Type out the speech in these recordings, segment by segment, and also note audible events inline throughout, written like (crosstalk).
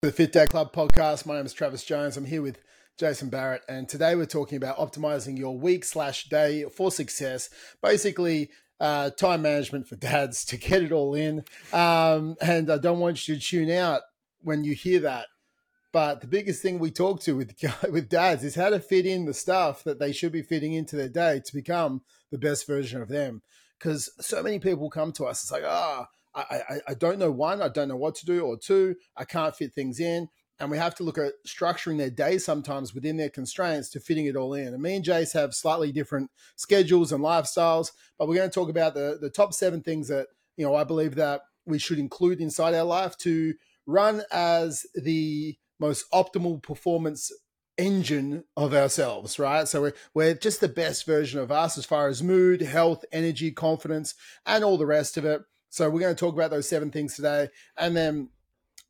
The Fit Dad Club podcast. My name is Travis Jones. I'm here with Jason Barrett, and today we're talking about optimizing your week slash day for success. Basically, uh, time management for dads to get it all in. Um, and I don't want you to tune out when you hear that. But the biggest thing we talk to with (laughs) with dads is how to fit in the stuff that they should be fitting into their day to become the best version of them. Because so many people come to us, it's like, ah. Oh, I, I, I don't know one, I don't know what to do, or two, I can't fit things in. And we have to look at structuring their day sometimes within their constraints to fitting it all in. And me and Jace have slightly different schedules and lifestyles, but we're going to talk about the, the top seven things that, you know, I believe that we should include inside our life to run as the most optimal performance engine of ourselves, right? So we're, we're just the best version of us as far as mood, health, energy, confidence, and all the rest of it. So we're going to talk about those seven things today, and then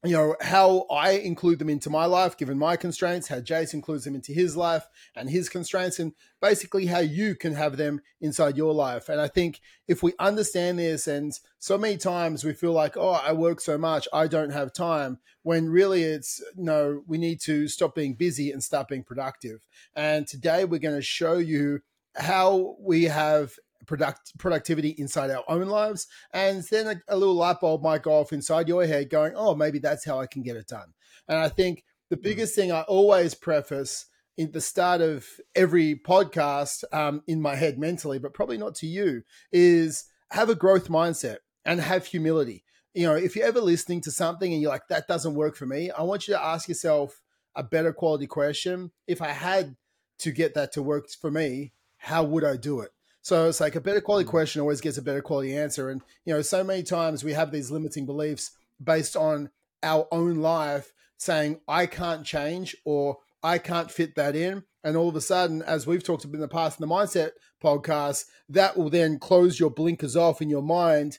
you know how I include them into my life, given my constraints, how Jace includes them into his life and his constraints, and basically how you can have them inside your life. And I think if we understand this, and so many times we feel like, oh, I work so much, I don't have time, when really it's no, we need to stop being busy and start being productive. And today we're going to show you how we have product productivity inside our own lives, and then a, a little light bulb might go off inside your head, going, "Oh, maybe that's how I can get it done." And I think the hmm. biggest thing I always preface in the start of every podcast um, in my head mentally, but probably not to you, is have a growth mindset and have humility. You know, if you're ever listening to something and you're like, that doesn't work for me, I want you to ask yourself a better quality question. If I had to get that to work for me, how would I do it? So it's like a better quality mm. question always gets a better quality answer. And, you know, so many times we have these limiting beliefs based on our own life saying, I can't change or I can't fit that in. And all of a sudden, as we've talked about in the past in the Mindset podcast, that will then close your blinkers off in your mind,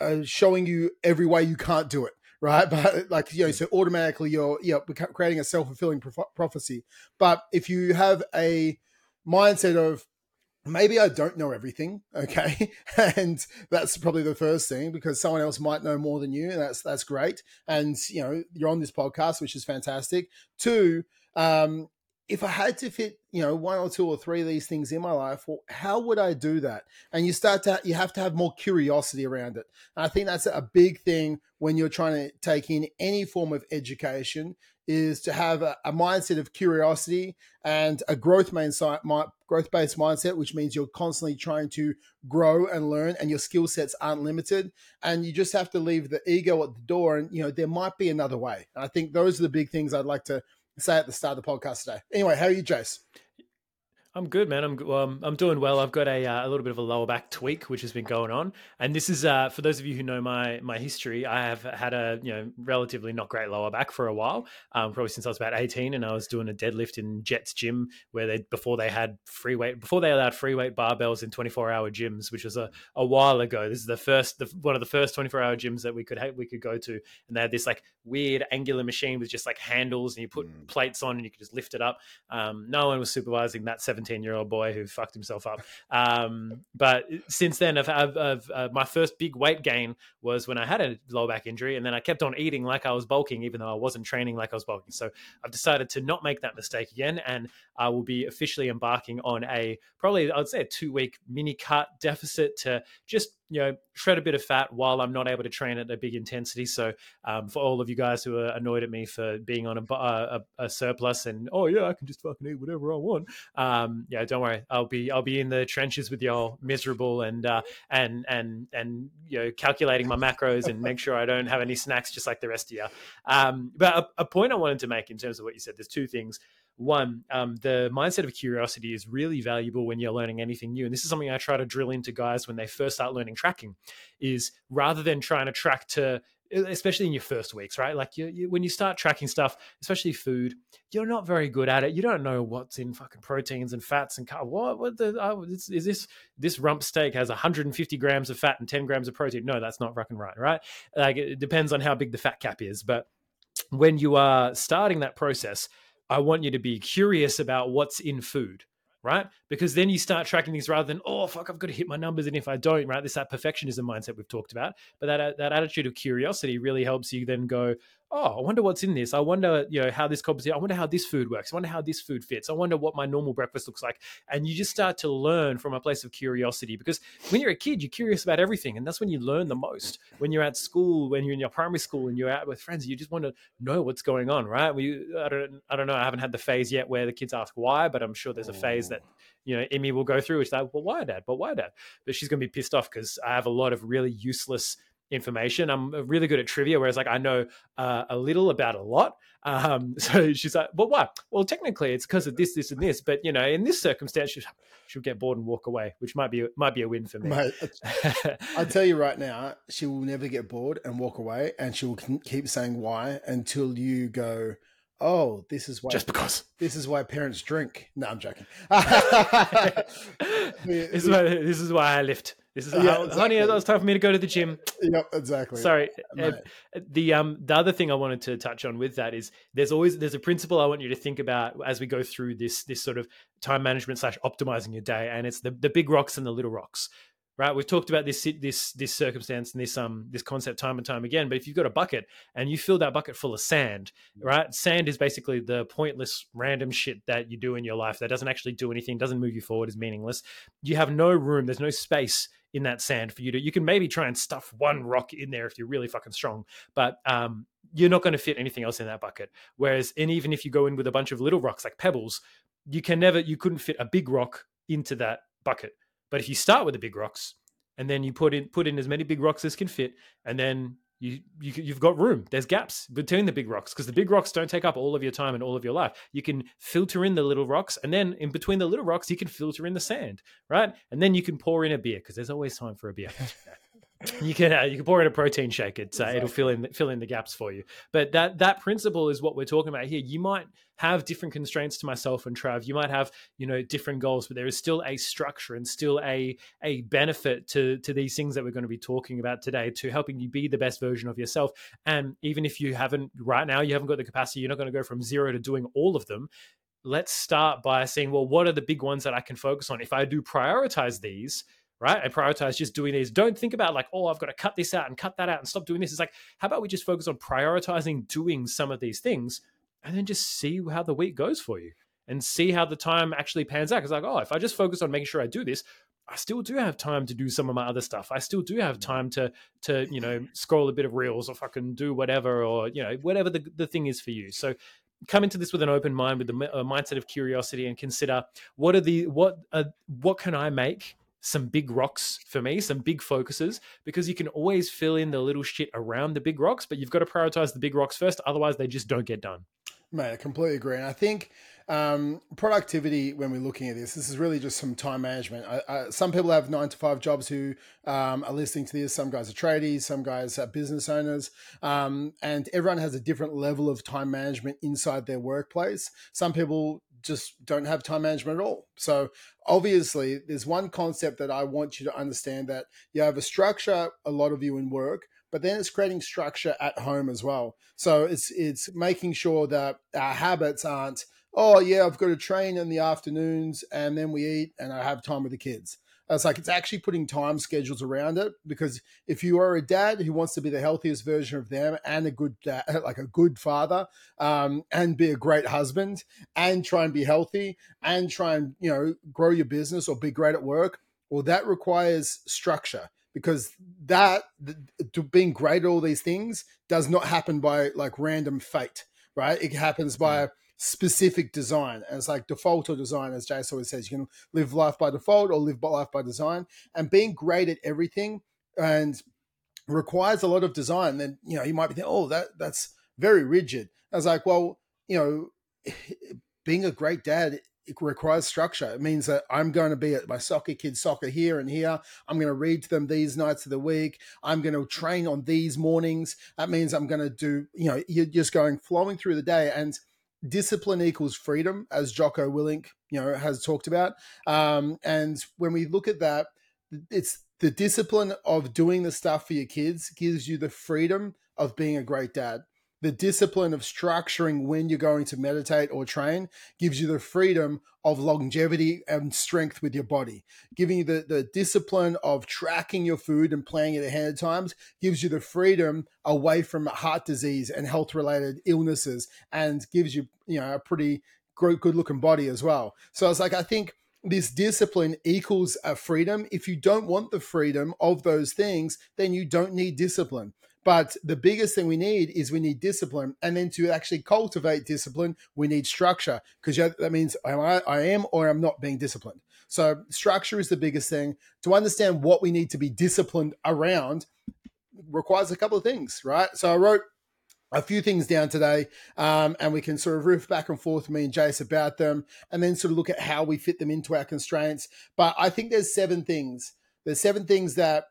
uh, showing you every way you can't do it. (laughs) Right, but like you know, so automatically you're yeah we're creating a self fulfilling prophecy. But if you have a mindset of maybe I don't know everything, (laughs) okay? and that's probably the first thing because someone else might know more than you, and that's that's great. And you know, you're on this podcast, which is fantastic. Two, um, if I had to fit, you know, one or two or three of these things in my life, well, how would I do that? And you start to, you have to have more curiosity around it. And I think that's a big thing when you're trying to take in any form of education is to have a, a mindset of curiosity and a growth mindset, growth based mindset, which means you're constantly trying to grow and learn, and your skill sets aren't limited. And you just have to leave the ego at the door, and you know there might be another way. And I think those are the big things I'd like to say at the start of the podcast today. Anyway, how are you, Jace? I'm good, man. I'm um, I'm doing well. I've got a, uh, a little bit of a lower back tweak which has been going on, and this is uh, for those of you who know my my history. I have had a you know relatively not great lower back for a while, um, probably since I was about 18, and I was doing a deadlift in Jetts gym where they before they had free weight before they allowed free weight barbells in 24 hour gyms, which was a, a while ago. This is the first the, one of the first 24 hour gyms that we could ha- we could go to, and they had this like weird angular machine with just like handles, and you put mm. plates on, and you could just lift it up. Um, no one was supervising that 17 year old boy who fucked himself up. Um, but since then, I've, I've, I've uh, my first big weight gain was when I had a lower back injury, and then I kept on eating like I was bulking, even though I wasn't training like I was bulking. So I've decided to not make that mistake again, and I will be officially embarking on a probably I'd say a two week mini cut deficit to just you know shred a bit of fat while I'm not able to train at a big intensity. So um, for all of you guys who are annoyed at me for being on a, a, a surplus and oh yeah, I can just fucking eat whatever I want. Um, yeah, don't worry, I'll be I'll be in the trenches with y'all, miserable and uh, and and and you know calculating my macros and make sure I don't have any snacks just like the rest of you. Um, but a, a point I wanted to make in terms of what you said, there's two things one, um, the mindset of curiosity is really valuable when you're learning anything new. And this is something I try to drill into guys when they first start learning tracking is rather than trying to track to especially in your first weeks, right? Like you, you, when you start tracking stuff, especially food, you're not very good at it. You don't know what's in fucking proteins and fats and car- what what the oh, is, is, this this rump steak has 150 grams of fat and 10 grams of protein? No, that's not fucking right, right? Like it depends on how big the fat cap is, but when you are starting that process, I want you to be curious about what's in food, right? Because then you start tracking things rather than, oh, fuck, I've got to hit my numbers. And if I don't, right, this that perfectionism mindset we've talked about. But that, that attitude of curiosity really helps you then go, oh, I wonder what's in this. I wonder, you know, how this composition. I wonder how this food works. I wonder how this food fits. I wonder what my normal breakfast looks like. And you just start to learn from a place of curiosity because when you're a kid, you're curious about everything, and that's when you learn the most. When you're at school, when you're in your primary school, and you're out with friends, you just want to know what's going on, right? We, I don't, I don't know. I haven't had the phase yet where the kids ask why, but I'm sure there's a phase that oh. you know Emmy will go through, which is like, well, why, Dad? But why, Dad? But she's gonna be pissed off because I have a lot of really useless information. I'm really good at trivia, whereas like I know uh, a little about a lot. Um, (laughs) so she's like, "But what? Well, technically, it's because of this, this, and this. But you know, in this circumstance, she'll, she'll get bored and walk away, which might be might be a win for me." Mate, I (laughs) tell you right now, she will never get bored and walk away, and she will keep saying why until you go. Oh, this is why. Just because. This is why parents drink. No, I'm joking. (laughs) this, is why, this is why I lift. This is yeah, how, exactly. honey. It was time for me to go to the gym. Yep, exactly. Sorry. Uh, the um the other thing I wanted to touch on with that is there's always there's a principle I want you to think about as we go through this this sort of time management slash optimizing your day, and it's the the big rocks and the little rocks right? We've talked about this this this circumstance and this um this concept time and time again. But if you've got a bucket and you fill that bucket full of sand, right? Sand is basically the pointless random shit that you do in your life that doesn't actually do anything, doesn't move you forward, is meaningless. You have no room. There's no space in that sand for you to. You can maybe try and stuff one rock in there if you're really fucking strong, but um. You're not going to fit anything else in that bucket. Whereas, and even if you go in with a bunch of little rocks like pebbles, you can never, you couldn't fit a big rock into that bucket but if you start with the big rocks and then you put in put in as many big rocks as can fit, and then you, you you've got room. There's gaps between the big rocks because the big rocks don't take up all of your time and all of your life. You can filter in the little rocks, and then in between the little rocks, you can filter in the sand, right? And then you can pour in a beer because there's always time for a beer. (laughs) you can uh, you can pour in a protein shake. It's uh, exactly. it'll fill in fill in the gaps for you. But that that principle is what we're talking about here. You might have different constraints to myself and Trav. You might have you know different goals, but there is still a structure and still a a benefit to to these things that we're going to be talking about today to helping you be the best version of yourself. And even if you haven't right now, you haven't got the capacity. You're not going to go from zero to doing all of them. Let's start by saying, well, what are the big ones that I can focus on? If I do prioritize these right? And prioritize just doing these. Don't think about like, oh, I've got to cut this out and cut that out and stop doing this. It's like, how about we just focus on prioritizing doing some of these things and then just see how the week goes for you and see how the time actually pans out. Because like, oh, if I just focus on making sure I do this, I still do have time to do some of my other stuff. I still do have time to to you know (laughs) scroll a bit of reels or fucking do whatever or you know whatever the the thing is for you. So come into this with an open mind, with a mindset of curiosity, and consider what are the what uh, what can I make some big rocks for me, some big focuses, because you can always fill in the little shit around the big rocks, but you've got to prioritize the big rocks first. Otherwise, they just don't get done. Mate, I completely agree. And I think um, productivity, when we're looking at this, this is really just some time management. I, I, some people have nine to five jobs who um, are listening to this. Some guys are tradies, some guys are business owners. Um, and everyone has a different level of time management inside their workplace. Some people just don't have time management at all. So obviously, there's one concept that I want you to understand that you have a structure, a lot of you in work, but then it's creating structure at home as well. So it's it's making sure that our habits aren't, oh yeah, I've got to train in the afternoons and then we eat and I have time with the kids. It's like it's actually putting time schedules around it because if you are a dad who wants to be the healthiest version of them and a good dad, (laughs) like a good father, um, and be a great husband and try and be healthy and try and you know grow your business or be great at work, well, that requires structure because that to being great at all these things does not happen by like random fate, right? It happens by specific design. And it's like default or design, as Jace always says, you can live life by default or live life by design. And being great at everything and requires a lot of design, then you know, you might be thinking, oh, that that's very rigid. I was like, well, you know, (laughs) being a great dad it requires structure. It means that I'm going to be at my soccer kids' soccer here and here. I'm going to read to them these nights of the week. I'm going to train on these mornings. That means I'm going to do, you know, you're just going flowing through the day. And discipline equals freedom, as Jocko Willink, you know, has talked about. Um, and when we look at that, it's the discipline of doing the stuff for your kids gives you the freedom of being a great dad. The discipline of structuring when you're going to meditate or train gives you the freedom of longevity and strength with your body. Giving you the, the discipline of tracking your food and planning it ahead of times gives you the freedom away from heart disease and health related illnesses and gives you, you know, a pretty good looking body as well. So it's like, I think this discipline equals a freedom. If you don't want the freedom of those things, then you don't need discipline. But the biggest thing we need is we need discipline. And then to actually cultivate discipline, we need structure because that means I, I am or I'm not being disciplined. So structure is the biggest thing. To understand what we need to be disciplined around requires a couple of things, right? So I wrote a few things down today, um, and we can sort of riff back and forth me and Jace about them, and then sort of look at how we fit them into our constraints. But I think there's seven things. There's seven things that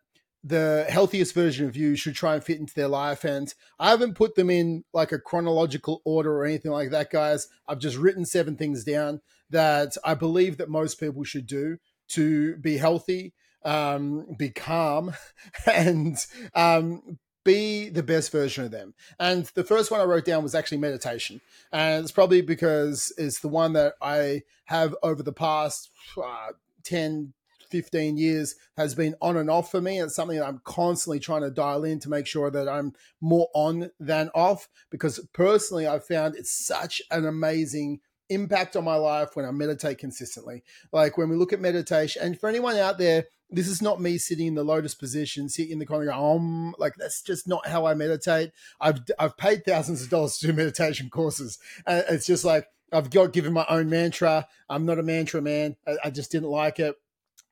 the healthiest version of you should try and fit into their life. And I haven't put them in like a chronological order or anything like that, guys. I've just written seven things down that I believe that most people should do to be healthy, um, be calm, (laughs) and um, be the best version of them. And the first one I wrote down was actually meditation. And it's probably because it's the one that I have over the past uh, 10, 15 years has been on and off for me. It's something that I'm constantly trying to dial in to make sure that I'm more on than off because personally, I've found it's such an amazing impact on my life when I meditate consistently. Like when we look at meditation, and for anyone out there, this is not me sitting in the lotus position, sitting in the corner, um, like that's just not how I meditate. I've I've paid thousands of dollars to do meditation courses, and it's just like I've got given my own mantra. I'm not a mantra man. I, I just didn't like it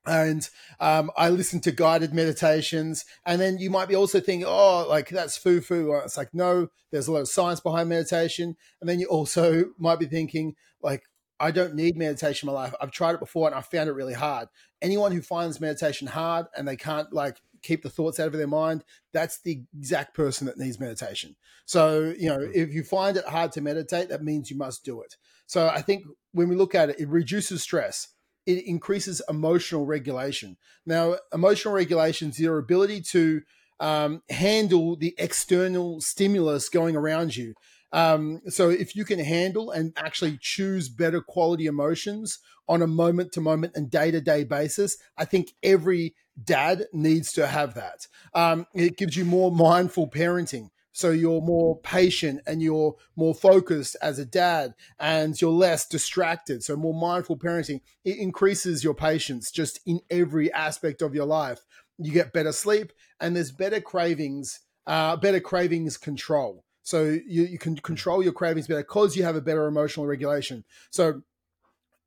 and um, I listen to guided meditations. And then you might be also thinking, oh, like that's foo foo. It's like, no, there's a lot of science behind meditation. And then you also (laughs) might be thinking, like, I don't need meditation in my life. I've tried it before and I found it really hard. Anyone who finds meditation hard and they can't like keep the thoughts out of their mind, that's the exact person that needs meditation. So, you know, mm-hmm. if you find it hard to meditate, that means you must do it. So I think when we look at it, it reduces stress it increases emotional regulation. Now, emotional regulation is your ability to um, handle the external stimulus going around you. Um, so, if you can handle and actually choose better quality emotions on a moment to moment and day to day basis, I think every dad needs to have that. Um, it gives you more mindful parenting. So you're more patient and you're more focused as a dad and you're less distracted. So more mindful parenting. It increases your patience just in every aspect of your life. You get better sleep and there's better cravings, uh, better cravings control. So you, you can control your cravings better because you have a better emotional regulation. So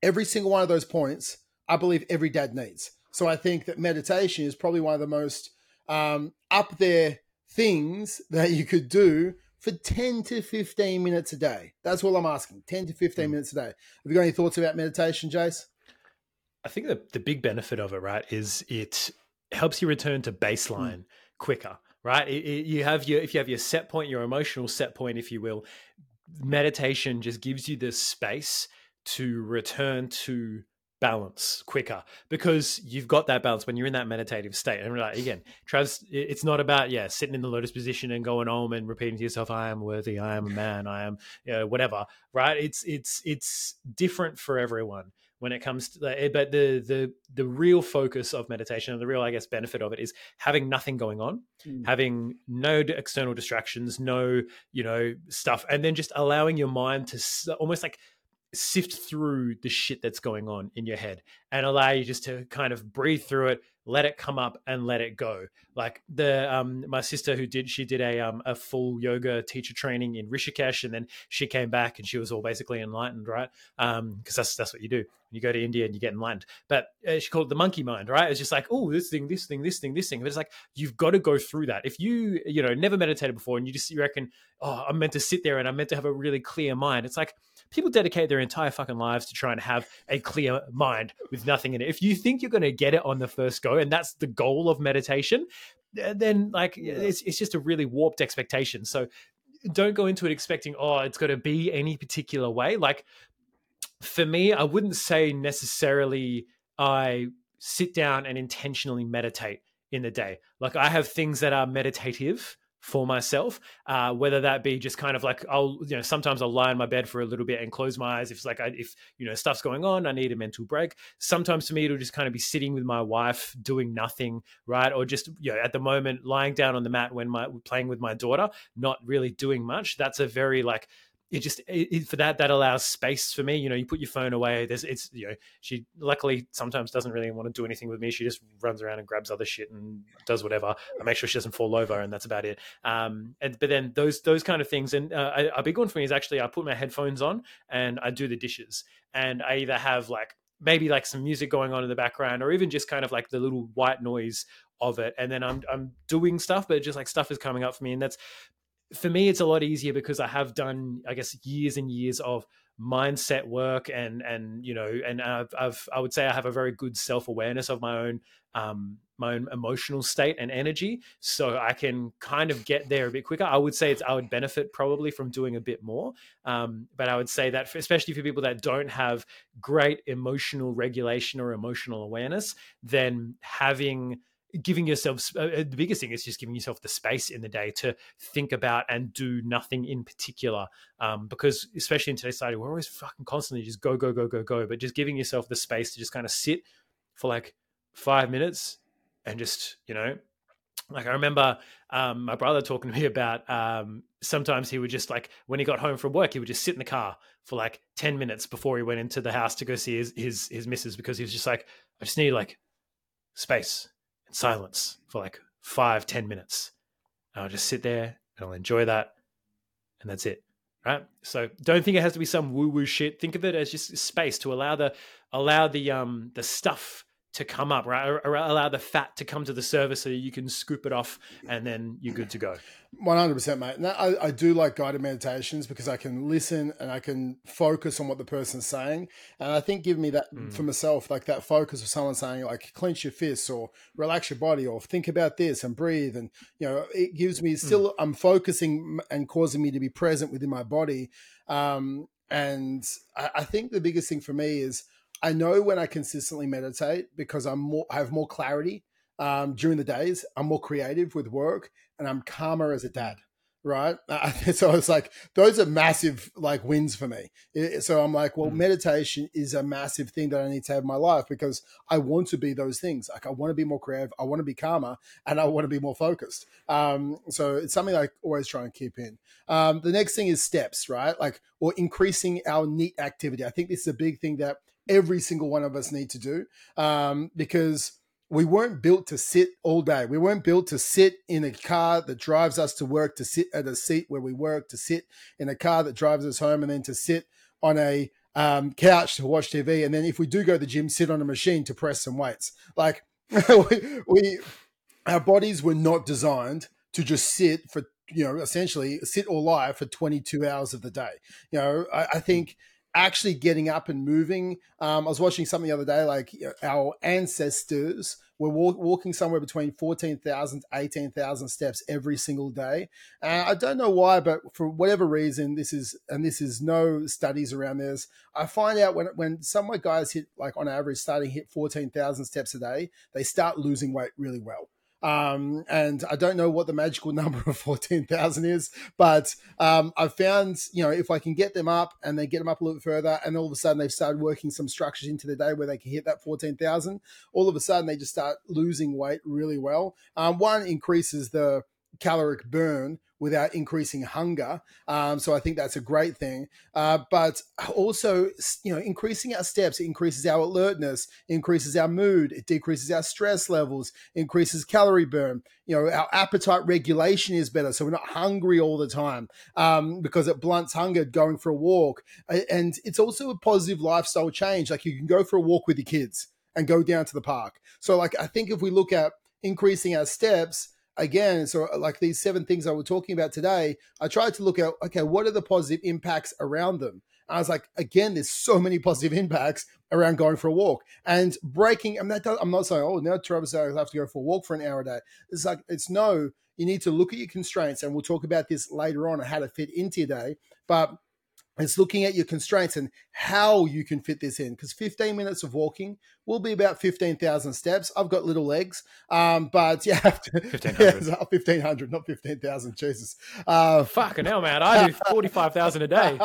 every single one of those points, I believe every dad needs. So I think that meditation is probably one of the most um, up there things that you could do for 10 to 15 minutes a day. That's all I'm asking 10 to 15 mm. minutes a day. Have you got any thoughts about meditation, Jace? I think the, the big benefit of it, right, is it helps you return to baseline mm. quicker, right? It, it, you have your, if you have your set point, your emotional set point, if you will, meditation just gives you the space to return to balance quicker because you've got that balance when you're in that meditative state. And like, again, Travis, it's not about yeah sitting in the lotus position and going home and repeating to yourself, "I am worthy, I am a man, I am you know, whatever." Right? It's it's it's different for everyone when it comes to that. But the the the real focus of meditation and the real, I guess, benefit of it is having nothing going on, mm. having no external distractions, no you know stuff, and then just allowing your mind to almost like sift through the shit that's going on in your head and allow you just to kind of breathe through it let it come up and let it go. Like the um my sister who did she did a um a full yoga teacher training in rishikesh and then she came back and she was all basically enlightened right? Um because that's that's what you do. You go to india and you get enlightened. But uh, she called it the monkey mind right? It's just like oh this thing this thing this thing this thing. But it's like you've got to go through that. If you you know never meditated before and you just you reckon oh i'm meant to sit there and i'm meant to have a really clear mind. It's like people dedicate their entire fucking lives to try and have a clear mind with nothing in it. If you think you're going to get it on the first go, and that's the goal of meditation, then like it's, it's just a really warped expectation. So don't go into it expecting, oh, it's going to be any particular way. Like for me, I wouldn't say necessarily I sit down and intentionally meditate in the day. Like I have things that are meditative for myself, uh, whether that be just kind of like I'll you know sometimes I'll lie in my bed for a little bit and close my eyes if it's like I, if you know stuff's going on, I need a mental break. Sometimes to me it'll just kind of be sitting with my wife doing nothing, right, or just you know at the moment lying down on the mat when my playing with my daughter, not really doing much. That's a very like it just it, for that that allows space for me you know you put your phone away there's it's you know she luckily sometimes doesn't really want to do anything with me she just runs around and grabs other shit and does whatever i make sure she doesn't fall over and that's about it. Um and but then those those kind of things and uh, a, a big one for me is actually i put my headphones on and i do the dishes and i either have like maybe like some music going on in the background or even just kind of like the little white noise of it and then I'm I'm doing stuff but just like stuff is coming up for me and that's for me, it's a lot easier because I have done, I guess, years and years of mindset work and and you know and I've, I've I would say I have a very good self awareness of my own um, my own emotional state and energy, so I can kind of get there a bit quicker. I would say it's I would benefit probably from doing a bit more, um, but I would say that for, especially for people that don't have great emotional regulation or emotional awareness, then having giving yourself uh, the biggest thing is just giving yourself the space in the day to think about and do nothing in particular um, because especially in today's society we're always fucking constantly just go go go go go but just giving yourself the space to just kind of sit for like five minutes and just you know like I remember um, my brother talking to me about um, sometimes he would just like when he got home from work he would just sit in the car for like 10 minutes before he went into the house to go see his his, his missus because he was just like I just need like space silence for like five, ten minutes. And I'll just sit there and I'll enjoy that. And that's it. Right. So don't think it has to be some woo woo shit. Think of it as just space to allow the allow the um the stuff to come up, right? Or allow the fat to come to the surface so you can scoop it off and then you're good to go. 100%, mate. Now, I, I do like guided meditations because I can listen and I can focus on what the person's saying. And I think giving me that mm. for myself, like that focus of someone saying, like, clench your fists or relax your body or think about this and breathe. And, you know, it gives me mm. still, mm. I'm focusing and causing me to be present within my body. Um, and I, I think the biggest thing for me is, I know when I consistently meditate because I'm more, I have more clarity um, during the days. I'm more creative with work, and I'm calmer as a dad. Right, (laughs) so it's like those are massive like wins for me. So I'm like, well, mm. meditation is a massive thing that I need to have in my life because I want to be those things. Like I want to be more creative, I want to be calmer, and I want to be more focused. Um, so it's something I always try and keep in. Um, the next thing is steps, right? Like or increasing our NEAT activity. I think this is a big thing that every single one of us need to do um, because we weren't built to sit all day. We weren't built to sit in a car that drives us to work, to sit at a seat where we work, to sit in a car that drives us home, and then to sit on a um, couch to watch TV. And then if we do go to the gym, sit on a machine to press some weights. Like (laughs) we, our bodies were not designed to just sit for, you know, essentially sit or lie for 22 hours of the day. You know, I, I think actually getting up and moving. Um, I was watching something the other day, like our ancestors were walk, walking somewhere between 14,000 to 18,000 steps every single day. Uh, I don't know why, but for whatever reason, this is, and this is no studies around this. I find out when, when some of my guys hit, like on average, starting hit 14,000 steps a day, they start losing weight really well. Um, and I don't know what the magical (laughs) number of 14,000 is, but um, I've found, you know, if I can get them up and then get them up a little bit further, and all of a sudden they've started working some structures into the day where they can hit that 14,000, all of a sudden they just start losing weight really well. Um, one increases the caloric burn without increasing hunger. Um, so I think that's a great thing. Uh, but also, you know, increasing our steps increases our alertness, increases our mood, it decreases our stress levels, increases calorie burn. You know, our appetite regulation is better, so we're not hungry all the time um, because it blunts hunger going for a walk. And it's also a positive lifestyle change. Like you can go for a walk with your kids and go down to the park. So, like, I think if we look at increasing our steps again, so uh, like these seven things I was talking about today, I tried to look at okay, what are the positive impacts around them? I was like, again, there's so many (laughs) positive impacts around going for a walk and breaking. I'm not, I'm not saying, oh, now Travis, I have to go for a walk for an hour a day. It's like, it's no, you need to look at your constraints, and we'll talk about this later on how to fit into your day. But it's looking at your constraints and how you can fit this in because 15 minutes of walking will be about 15,000 steps. I've got little legs, um, but (laughs) yeah, 1500, yeah, 1500 (laughs) not 15,000. Jesus. Uh, Fucking hell, man. I do (laughs) 45,000 a day.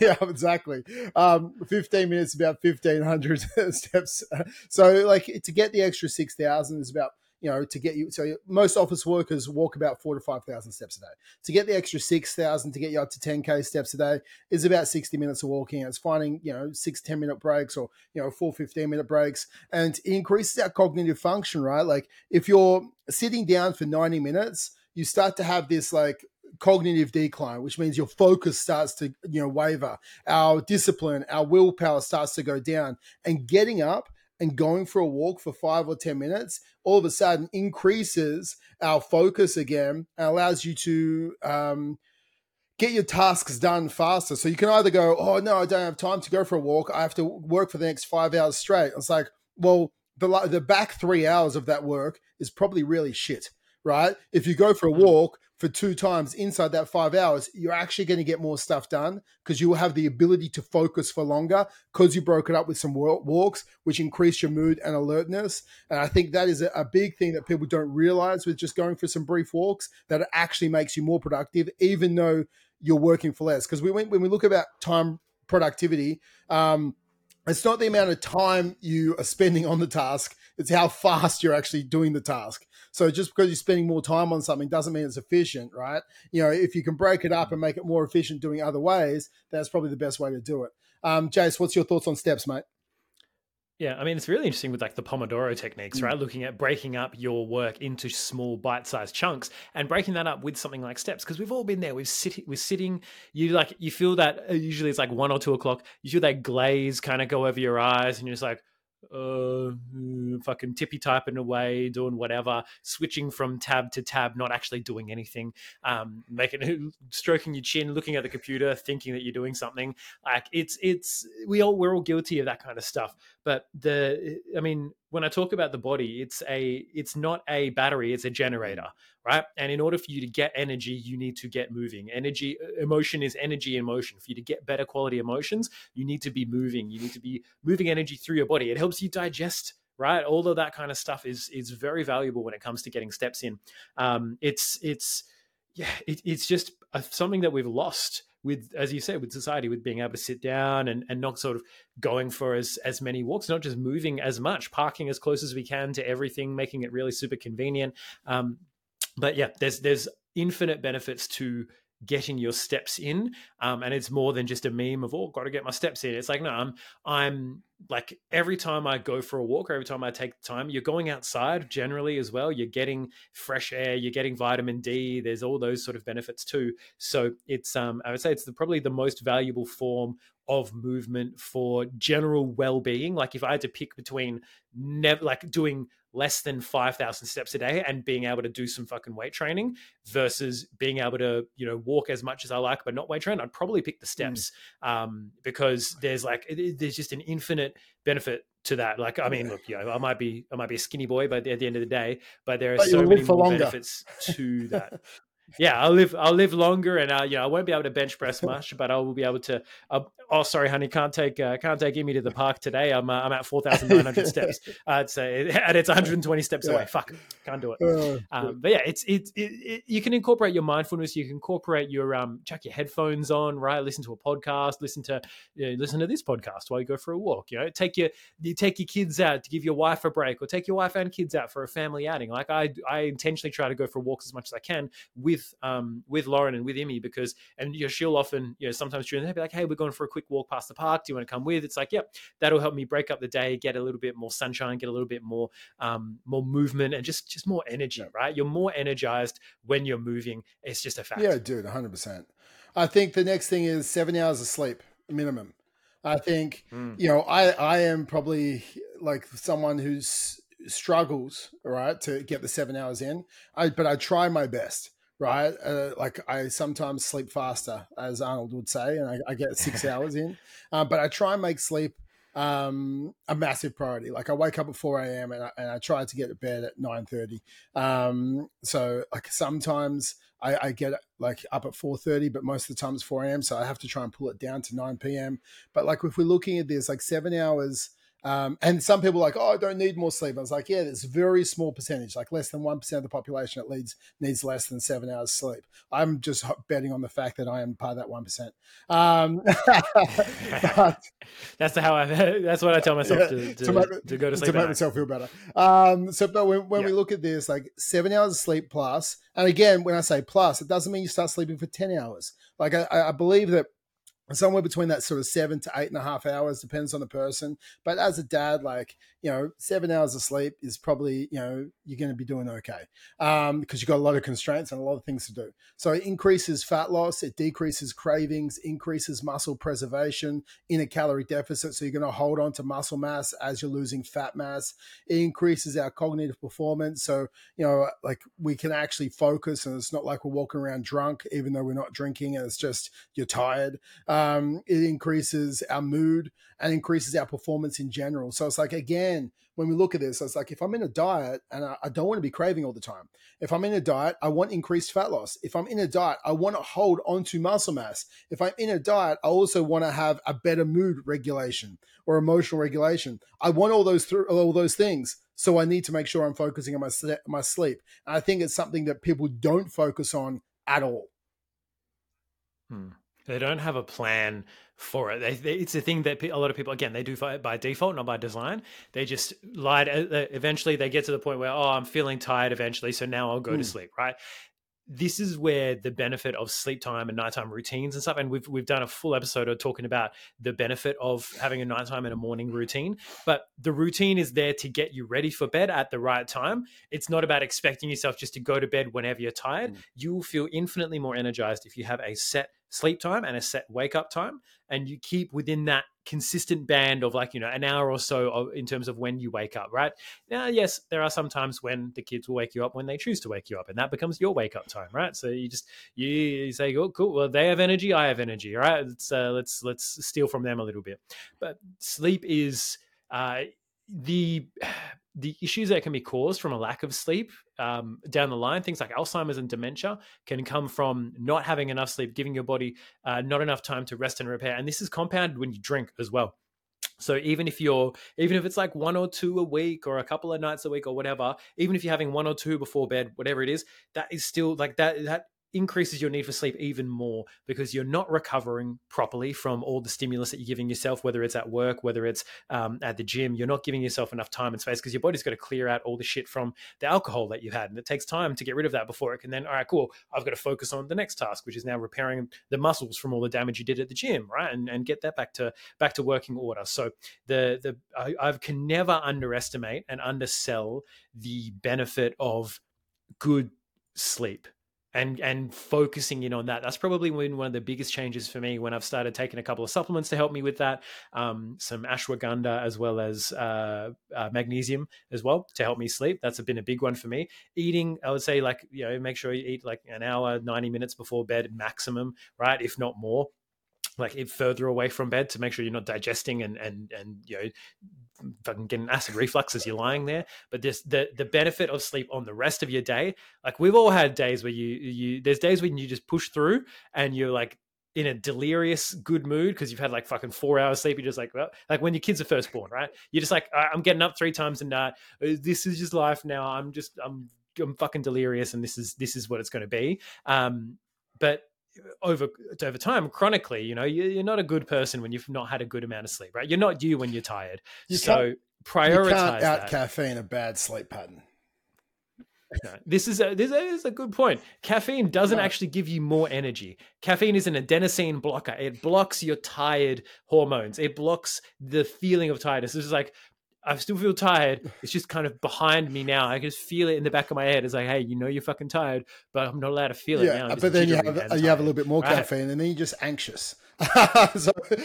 yeah, exactly. Um, 15 minutes, about 1500 steps. So, like, to get the extra 6,000 is about you know, to get you. So most office workers walk about four to five thousand steps a day. To get the extra six thousand to get you up to ten k steps a day is about sixty minutes of walking. it's finding you know six 10 minute breaks or you know four 15 minute breaks, and it increases our cognitive function. Right, like if you're sitting down for ninety minutes, you start to have this like cognitive decline, which means your focus starts to you know waver. Our discipline, our willpower starts to go down, and getting up and going for a walk for five or 10 minutes, all of a sudden increases our focus again and allows you to um, get your tasks done faster. So you can either go, oh, no, I don't have time to go for a walk. I have to work for the next five hours straight. It's like, well, the, the back three hours of that work is probably really shit, right? If you go for a mm. walk, for two times inside that five hours, you're actually going to get more stuff done because you will have the ability to focus for longer because you broke it up with some walks, which increase your mood and alertness. And I think that is a, big thing that people don't realize with just going for some brief walks that it actually makes you more productive, even though you're working for less. Because we when we look about time productivity, um, it's not the amount of time you are spending on the task; it's how fast you're actually doing the task. So just because you're spending more time on something doesn't mean it's efficient, right? You know, if you can break it up and make it more efficient doing other ways, that's probably the best way to do it. Um, Jace, what's your thoughts on steps, mate? Yeah, I mean, it's really interesting with like the Pomodoro techniques, right? Mm. Looking at breaking up your work into small bite-sized chunks and breaking that up with something like steps. Because we've all been there. We've sit, we're sitting. You like, you feel that. Uh, usually, it's like one or two o'clock. You feel that glaze kind of go over your eyes, and you're just like, uh, fucking tippy typing away, doing whatever, switching from tab to tab, not actually doing anything, um, making (laughs) stroking your chin, looking at the computer, thinking that you're doing something. Like it's it's we all we're all guilty of that kind of stuff. But the I mean, when I talk about the body, it's a it's not a battery, it's a generator, right? And in order for you to get energy, you need to get moving. Energy emotion is energy in motion. For you to get better quality emotions, you need to be moving. You need to be moving energy through your body. It helps you digest right all of that kind of stuff is is very valuable when it comes to getting steps in um it's it's yeah it, it's just a, something that we've lost with as you said with society with being able to sit down and, and not sort of going for as as many walks not just moving as much parking as close as we can to everything making it really super convenient. Um, but yeah there's there's infinite benefits to getting your steps in um, and it's more than just a meme of oh got to get my steps in. It's like no i'm i'm like every time i go for a walk or every time i take time you're going outside generally as well. You're getting fresh air you're getting vitamin d there's all those sort of benefits too. So it's um i would say it's the, probably the most valuable form of movement for general well-being. Like if i had to pick between never like doing less than 5000 steps a day and being able to do some fucking weight training versus being able to you know walk as much as i like but not weight train i'd probably pick the mm. steps mm. um, because there's like there's just an infinite benefit to that like i mean look you know i might be i might be a skinny boy but at the end of the day but there are but so many more longer. benefits to that (laughs) yeah, I'll live. I'll live longer, and uh, you know, I won't be able to bench press (laughs) much, but I will be able to. Uh, oh, sorry, honey, can't take uh, can't take me to the park today. I'm uh, I'm at four thousand nine hundred (laughs) steps. I'd say, (laughs) and it's 120 steps yeah. away. Fuck, can't do it. Um, but yeah, it's it, it, it, You can incorporate your mindfulness. You can incorporate your um, chuck your headphones on, right? Listen to a podcast. Listen to you know, listen to this podcast while you go for a walk. You know, take your you take your kids out to give your wife a break, or take your wife and kids out for a family outing. Like I I intentionally try to go for walks as much as I can with with um, with Lauren and with Emmy because and you know she'll often you know sometimes during the day be like hey we're going for a quick walk past the park. Do you want to come with? It's like yep that'll help me break up the day get a little bit more sunshine get a little bit more um, more movement and just just more energy yeah. right? You're more energized when you're moving. It's just a fact. Yeah dude 100% I think the next thing is seven hours of sleep minimum. I think mm. you know I I am probably like someone who's struggles right to get the seven hours in. I but I try my best right? Uh, like I sometimes sleep faster, as Arnold would say, and I, I get six (laughs) hours in. Uh, but I try and make sleep um, a massive priority. Like I wake up at 4 a.m. and I, and I try to get to bed at 9:30. Um, so like sometimes I, I, get like up at 4.30 but most of the time it's 4 a.m so i have to try and pull it down to 9 p.m but like if we're looking at this like seven hours um, and some people are like, oh, I don't need more sleep. I was like, yeah, there's a very small percentage, like less than 1% of the population that leads, needs less than seven hours sleep. I'm just betting on the fact that I am part of that 1%. Um, (laughs) but, that's how I, (laughs) that's what I tell myself yeah, to, to, to, make, to, go to sleep. To make myself feel better. Um, so, but when, when yeah. we look at this, like seven hours of sleep plus, and again, when I say plus, it doesn't mean you start sleeping for 10 hours. Like I, I believe that somewhere between that sort of seven to eight and a half hours depends on the person. But as a dad like you know seven hours of sleep is probably you know you're going to be doing okay um, because you've got a lot of constraints and a lot of things to do. So it increases fat loss it decreases cravings increases muscle preservation in a calorie deficit. So you're going to hold on to muscle mass as you're losing fat mass. It increases our cognitive performance. So you know like we can actually focus and it's not like we're walking around drunk even though we're not drinking and it's just you're tired it increases our mood and increases our performance in general. So it's like, again, when we look at this, it's like if I'm in a diet and I, I, don't want to be craving all the time, if I'm in a diet, I want increased fat loss. If I'm in a diet, I want to hold onto muscle mass. If I'm in a diet, I also want to have a better mood regulation or emotional regulation. I want all those th- all those things. So I need to make sure I'm focusing on my my sleep. And I think it's something that people don't focus on at all. Hmm. They don't have a plan for it. They, they, it's a thing that a lot of people, again, they do by default, not by design. They just lied. Uh, eventually, they get to the point where, oh, I'm feeling tired eventually, so now I'll go mm. to sleep, right? this is where the benefit of sleep time and nighttime routines and stuff and we've we've done a full episode of talking about the benefit of having a nighttime and a morning routine but the routine is there to get you ready for bed at the right time it's not about expecting yourself just to go to bed whenever you're tired mm. you will feel infinitely more energized if you have a set sleep time and a set wake up time and you keep within that consistent band of like you know an hour or so in terms of when you wake up right? Now yes there are some times when the kids will wake you up when they choose to wake you up and that becomes your wake up time right? So you just you, you say oh cool well they have energy i have energy right? Let's uh, let's let's steal from them a little bit. But sleep is uh the (sighs) the issues that can be caused from a lack of sleep um, down the line, things like Alzheimer's and dementia, can come from not having enough sleep, giving your body uh, not enough time to rest and repair. And this is compounded when you drink as well. So even if you're, even if it's like one or two a week or a couple of nights a week or whatever, even if you're having one or two before bed, whatever it is, that is still like that. That increases your need for sleep even more because you're not recovering properly from all the stimulus that you're giving yourself, whether it's at work, whether it's um, at the gym. You're not giving yourself enough time and space because your body's got to clear out all the shit from the alcohol that you had. And it takes time to get rid of that before it can then, all right, cool, I've got to focus on the next task, which is now repairing the muscles from all the damage you did at the gym, right? And, and get that back to back to working order. So the the I, I can never underestimate and undersell the benefit of good sleep and and focusing in on that. That's probably been one of the biggest changes for me when I've started taking a couple of supplements to help me with that. Um, some ashwagandha as well as uh, uh, magnesium as well to help me sleep. That's been a big one for me. Eating, I would say, like you know, make sure you eat like an hour, ninety minutes before bed maximum, right? If not more like it further away from bed to make sure you're not digesting and and and you know fucking getting acid reflux as you're lying there. But this the the benefit of sleep on the rest of your day. Like we've all had days where you you there's days when you just push through and you're like in a delirious good mood because you've had like fucking four hours sleep. You're just like, well, like when your kids are first born, right? You're just like, I'm getting up three times a night. Uh, this is just life now. I'm just, I'm, I'm fucking delirious, and this is this is what it's going to be. Um, but over over time chronically you know you're not a good person when you've not had a good amount of sleep right you're not you when you're tired you so prioritize you can't out caffeine a bad sleep pattern no, this is a this is a good point. Caffeine doesn't actually give you more energy. Caffeine is an adenosine blocker. It blocks your tired hormones. It blocks the feeling of tiredness. This is like I still feel tired. It's just kind of behind me now. I can just feel it in the back of my head. It's like, hey, you know, you're fucking tired, but I'm not allowed to feel it yeah, now. but then you have you have a little bit more right? caffeine, and then you're just anxious. (laughs) so (laughs)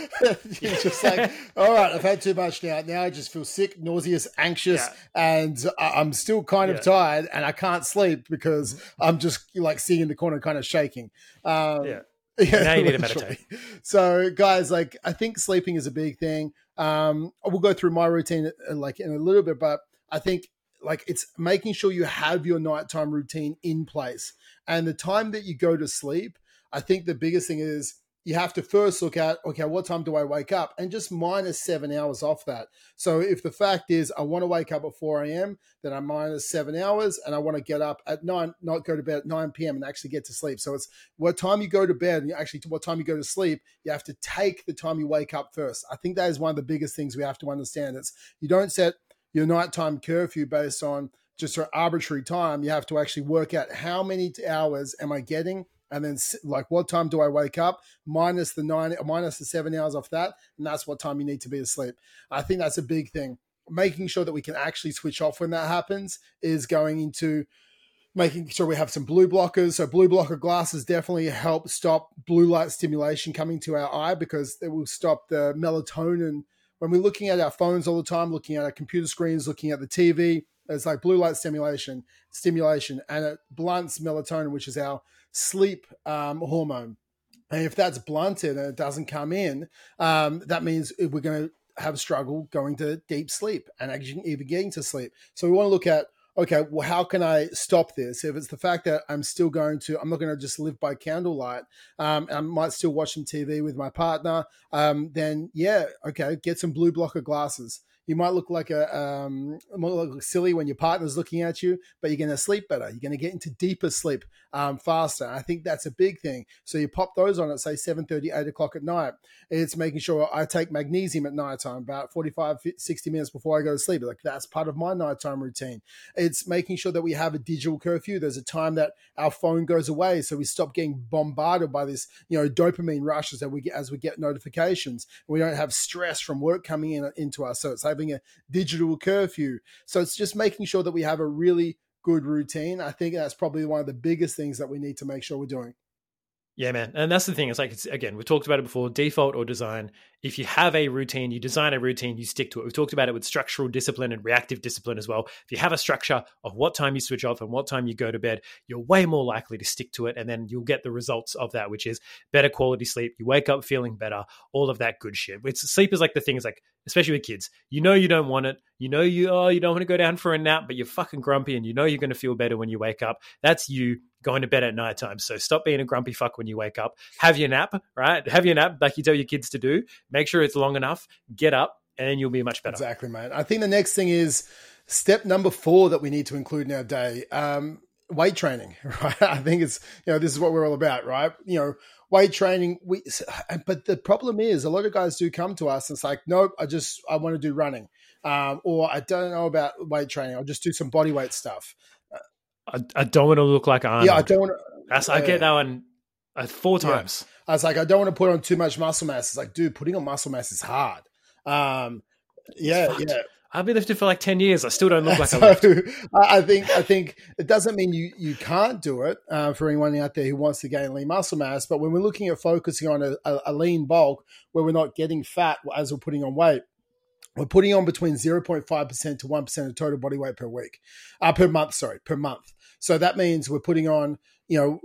you're just like, (laughs) all right, I've had too much now. Now I just feel sick, nauseous, anxious, yeah. and I'm still kind of yeah. tired, and I can't sleep because I'm just like sitting in the corner, kind of shaking. Um, yeah Yeah, now you need to meditate. So, guys, like I think sleeping is a big thing. Um, we'll go through my routine uh, like in a little bit, but I think like it's making sure you have your nighttime routine in place and the time that you go to sleep. I think the biggest thing is you have to first look at okay what time do i wake up? And just minus seven hours off that. So if the fact is i want to wake up at 4 a.m then i'm minus seven hours and i want to get up at 9 not go to bed at 9 p.m and actually get to sleep. So it's what time you go to bed and actually what time you go to sleep you have to take the time you wake up first. I think that is one of the biggest things we have to understand. It's you don't set your nighttime curfew based on just an arbitrary time. You have to actually work out how many hours am i getting and then like what time do I wake up minus the nine minus the seven hours off that, and that's what time you need to be asleep. I think that's a big thing. Making sure that we can actually switch off when that happens is going into making sure we have some blue blockers. So blue blocker glasses definitely help stop blue light stimulation coming to our eye because it will stop the melatonin when we're looking at our phones all the time, looking at our computer screens, looking at the TV. It's like blue light stimulation, stimulation, and it blunts melatonin, which is our sleep um, hormone. And if that's blunted and it doesn't come in, um, that means we're going to have a struggle going to deep sleep and actually even getting to sleep. So we want to look at okay, well, how can I stop this? If it's the fact that I'm still going to, I'm not going to just live by candlelight, um, I might still watch some TV with my partner, um, then yeah, okay, get some blue blocker glasses. You might look like a um, look silly when your partner's looking at you, but you're going to sleep better. You're going to get into deeper sleep um, faster. I think that's a big thing. So you pop those on at say 7:30, 8 o'clock at night. It's making sure I take magnesium at night time about 45, 60 minutes before I go to sleep. Like that's part of my nighttime routine. It's making sure that we have a digital curfew. There's a time that our phone goes away, so we stop getting bombarded by this, you know, dopamine rushes that we get as we get notifications. We don't have stress from work coming in into us. So it's like having a digital curfew. So it's just making sure that we have a really good routine. I think that's probably one of the biggest things that we need to make sure we're doing. Yeah, man. And that's the thing. It's like, it's, again, we talked about it before default or design. If you have a routine, you design a routine, you stick to it. We've talked about it with structural discipline and reactive discipline as well. If you have a structure of what time you switch off and what time you go to bed, you're way more likely to stick to it. And then you'll get the results of that, which is better quality sleep. You wake up feeling better, all of that good shit. It's, sleep is like the thing, is like, especially with kids, you know you don't want it. You know you, oh, you don't want to go down for a nap, but you're fucking grumpy and you know you're going to feel better when you wake up. That's you going to bed at nighttime. So stop being a grumpy fuck when you wake up. Have your nap, right? Have your nap like you tell your kids to do. Make sure it's long enough. Get up, and you'll be much better. Exactly, mate. I think the next thing is step number four that we need to include in our day. Um, weight training, (laughs) right? I think it's you know this is what we're all about, right? You know, weight training. We, (sighs) but the problem is a lot of guys do come to us and it's like, nope, I just I want to do running, um, or I don't know about weight training. I'll just do some body weight stuff. I, I don't want to look like Arnold. Yeah, I don't want to. That's, I get that one uh, four times. Yeah. I was like, I don't want to put on too much muscle mass. It's like, dude, putting on muscle mass is hard. Um, yeah, yeah. I've been lifting for like ten years. I still don't look like (laughs) so, I lift. I think I think it doesn't mean you you can't do it uh, for anyone out there who wants to gain lean muscle mass. But when we're looking at focusing on a, a, a lean bulk where we're not getting fat as we're putting on weight, we're putting on between 0.5% to 1% of total body weight per week, uh, per month, sorry, per month. So that means we're putting on, you know,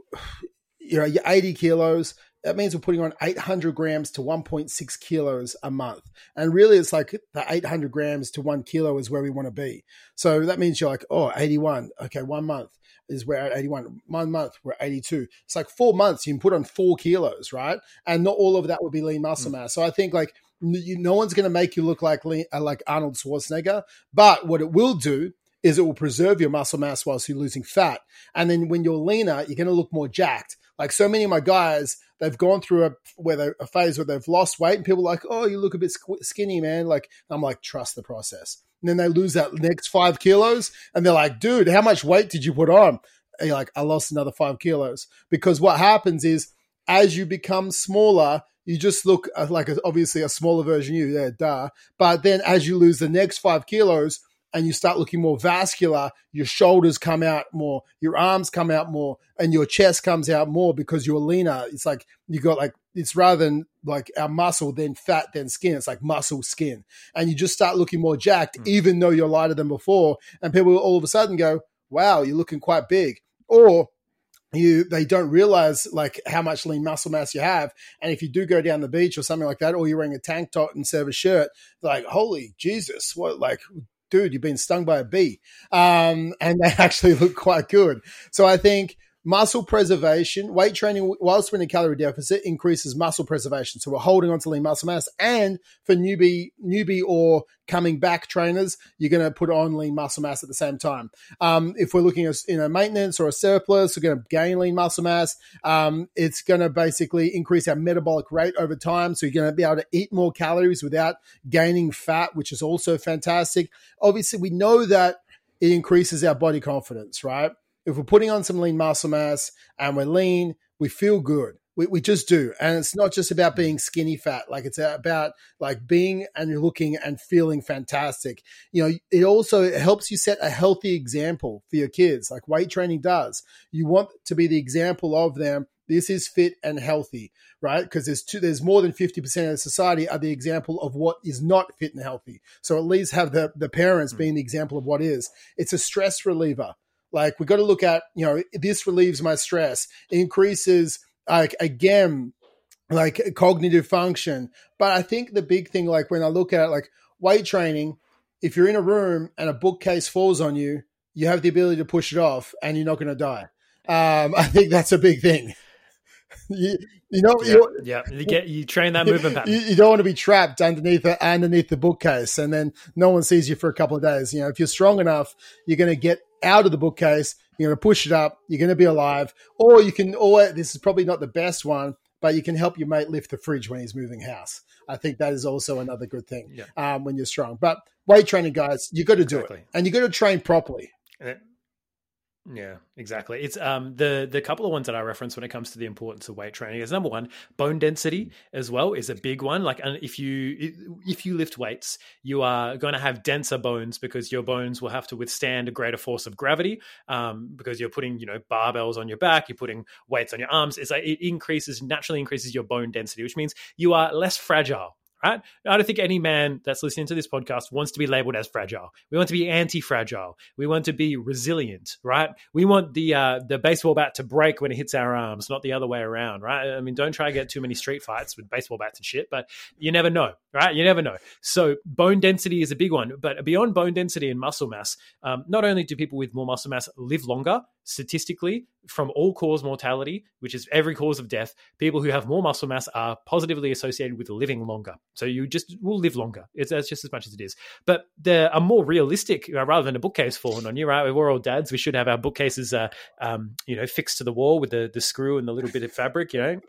you know, 80 kilos. That means we're putting on 800 grams to 1.6 kilos a month. And really, it's like the 800 grams to one kilo is where we want to be. So that means you're like, oh, 81. Okay, one month is we're at 81. One month, we're 82. It's like four months, you can put on four kilos, right? And not all of that would be lean muscle mm. mass. So I think like no one's going to make you look like uh, like Arnold Schwarzenegger, but what it will do is it will preserve your muscle mass whilst you're losing fat. And then when you're leaner, you're going to look more jacked. Like so many of my guys, they've gone through a where they, a phase where they've lost weight, and people are like, "Oh, you look a bit skinny, man." Like I'm like, trust the process. And then they lose that next five kilos, and they're like, "Dude, how much weight did you put on?" And you're like, "I lost another five kilos." Because what happens is, as you become smaller, you just look uh, like a, obviously a smaller version of you. Yeah, duh. But then as you lose the next five kilos, and you start looking more vascular, your shoulders come out more, your arms come out more, and your chest comes out more because you're leaner. It's like you got like it's rather than like our muscle, then fat, then skin. It's like muscle, skin, and you just start looking more jacked, mm. even though you're lighter than before. And people all of a sudden go, "Wow, you're looking quite big," or you they don't realize like how much lean muscle mass you have and if you do go down the beach or something like that or you're wearing a tank top instead of a shirt like holy jesus what like dude you've been stung by a bee. Um, and they (laughs) actually look quite good. So i think muscle preservation, weight training whilst we're in a calorie deficit increases muscle preservation. So we're holding on to lean muscle mass. And for newbie, newbie or coming back trainers, you're going to put on lean muscle mass at the same time. Um, if we're looking at you know maintenance or a surplus, we're going to gain lean muscle mass. Um, it's going to basically increase our metabolic rate over time. So you're going to be able to eat more calories without gaining fat, which is also fantastic. Obviously, we know that it increases our body confidence, right? If we're putting on some lean muscle mass and we're lean, we feel good. We, we just do. And it's not just about being skinny fat. Like it's about like being and looking and feeling fantastic. You know, it also it helps you set a healthy example for your kids, like weight training does. You want to be the example of them. This is fit and healthy, right? Because there's two, there's more than 50% of society are the example of what is not fit and healthy. So at least have the, the parents mm. being the example of what is. It's a stress reliever like we got to look at, you know, this relieves my stress, increases like again, like cognitive function. But I think the big thing, like when I look at it, like weight training, if you're in a room and a bookcase falls on you, you have the ability to push it off and you're not going to die. Um, (laughs) I think that's a big thing. (laughs) you, you know, yeah, you, yeah, you get you train that (laughs) movement pattern. You, you, don't want to be trapped underneath underneath the bookcase, and then no one sees you for a couple of days. You know, if you're strong enough, you're going to get out of the bookcase. You're going to push it up. You're going to be alive, or you can. Or this is probably not the best one, but you can help your mate lift the fridge when he's moving house. I think that is also another good thing yeah. um, when you're strong. But weight training, guys, you got to do exactly. it, and you got to train properly. Yeah, exactly. It's um the the couple of ones that I reference when it comes to the importance of weight training is number one, bone density as well is a big one. Like, if you if you lift weights, you are going to have denser bones because your bones will have to withstand a greater force of gravity. Um, because you're putting you know barbells on your back, you're putting weights on your arms. It's like it increases naturally increases your bone density, which means you are less fragile right? I don't think any man that's listening to this podcast wants to be labeled as fragile. We want to be anti-fragile. We want to be resilient, right? We want the uh, the baseball bat to break when it hits our arms, not the other way around, right? I mean, don't try to get too many street fights with baseball bats and shit, but you never know, right? You never know. So bone density is a big one, but beyond bone density and muscle mass, um, not only do people with more muscle mass live longer, statistically from all cause mortality, which is every cause of death, people who have more muscle mass are positively associated with living longer. So you just will live longer. It's that's just as much as it is. But there are more realistic, rather than a bookcase falling on you, right? We're all dads. We should have our bookcases, uh, um, you know, fixed to the wall with the the screw and the little bit of fabric. You know,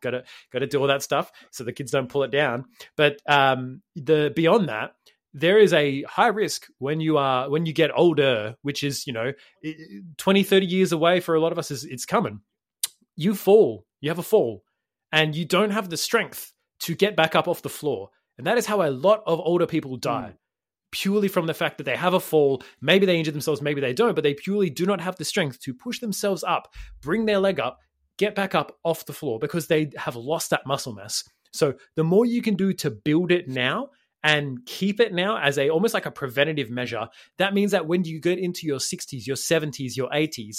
got to got to do all that stuff so the kids don't pull it down. But um, the beyond that, there is a high risk when you are when you get older which is you know 20 30 years away for a lot of us is it's coming you fall you have a fall and you don't have the strength to get back up off the floor. And that is how a lot of older people die. Mm. purely from the fact that they have a fall maybe they injure themselves maybe they don't but they purely do not have the strength to push themselves up bring their leg up get back up off the floor because they have lost that muscle mass. So the more you can do to build it now and keep it now as a almost like a preventative measure that means that when you get into your 60s your 70s your 80s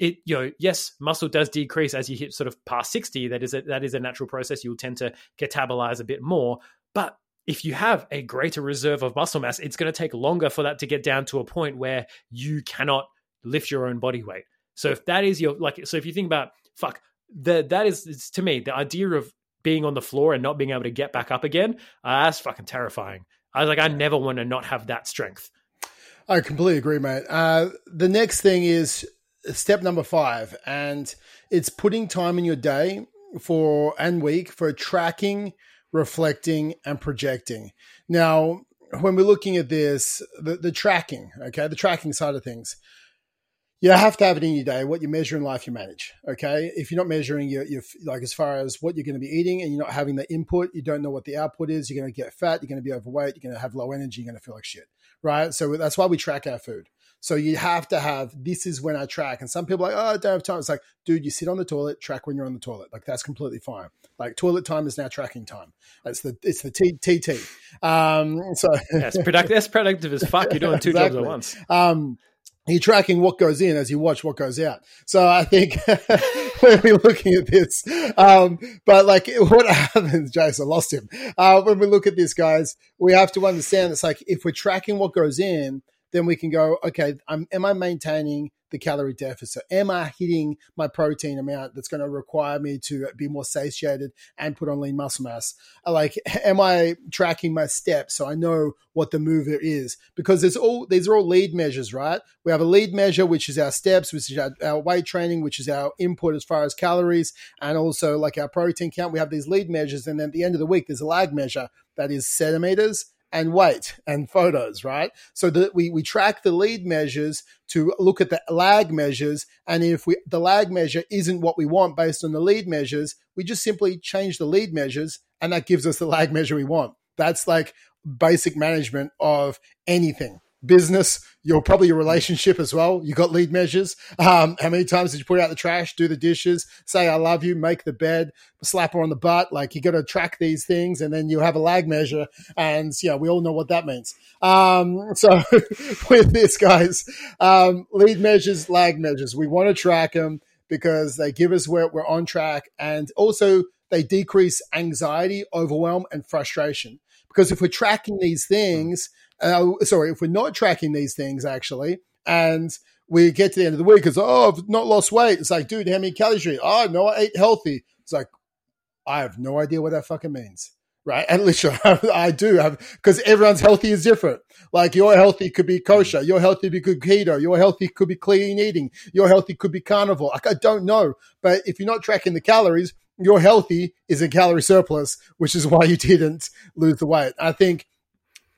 it you know yes muscle does decrease as you hit sort of past 60 that is a, that is a natural process you'll tend to catabolize a bit more but if you have a greater reserve of muscle mass it's going to take longer for that to get down to a point where you cannot lift your own body weight so if that is your like so if you think about fuck the that is to me the idea of being on the floor and not being able to get back up again, uh, that's fucking terrifying. I was like, I never want to not have that strength. I completely agree, mate. Uh, the next thing is step number five, and it's putting time in your day for and week for tracking, reflecting, and projecting. Now, when we're looking at this, the, the tracking, okay, the tracking side of things, you have to have it in your day. What you measure in life, you manage. Okay. If you're not measuring your, your like as far as what you're going to be eating and you're not having the input, you don't know what the output is. You're going to get fat. You're going to be overweight. You're going to have low energy. You're going to feel like shit. Right. So that's why we track our food. So you have to have this is when I track. And some people are like, oh, I don't have time. It's like, dude, you sit on the toilet, track when you're on the toilet. Like that's completely fine. Like toilet time is now tracking time. It's the it's the TT. Um, so yeah, productive. That's productive as fuck. You're doing two exactly. jobs at once. Um, you're tracking what goes in as you watch what goes out. So I think (laughs) when we're looking at this, um, but like what (laughs) happens, Jason lost him. Uh, when we look at this, guys, we have to understand it's like if we're tracking what goes in, then we can go, okay, I'm, am I maintaining the calorie deficit? Am I hitting my protein amount that's going to require me to be more satiated and put on lean muscle mass? Uh, like, (laughs) am I tracking my steps so I know what the mover is? Because there's all these are all lead measures, right? We have a lead measure, which is our steps, which is our, our weight training, which is our input as far as calories, and also like our protein count. We have these lead measures, and then at the end of the week, there's a lag measure that is centimeters and weight and photos, right? So that we, we track the lead measures to look at the lag measures. And if we, the lag measure isn't what we want based on the lead measures, we just simply change the lead measures and that gives us the lag measure we want. That's like basic management of anything business, your probably your relationship as well. You got lead measures. Um, how many times did you put out the trash, do the dishes, say I love you, make the bed, slap her on the butt? Like you got to track these things, and then you have a lag measure, and yeah, we all know what that means. Um, so (laughs) with this, guys, um, lead measures, lag measures, we want to track them because they give us where we're on track, and also they decrease anxiety, overwhelm, and frustration. Because if we're tracking these things, uh, sorry, if we're not tracking these things actually, and we get to the end of the week, it's like, oh, I've not lost weight. It's like, dude, how many calories you eat? Oh, no, I ate healthy. It's like, I have no idea what that fucking means. Right. And literally, (laughs) I do have, because everyone's healthy is different. Like your healthy could be kosher. Your healthy could be keto. Your healthy could be clean eating. Your healthy could be carnivore. Like I don't know. But if you're not tracking the calories, your healthy is a calorie surplus, which is why you (laughs) didn't lose the weight. I think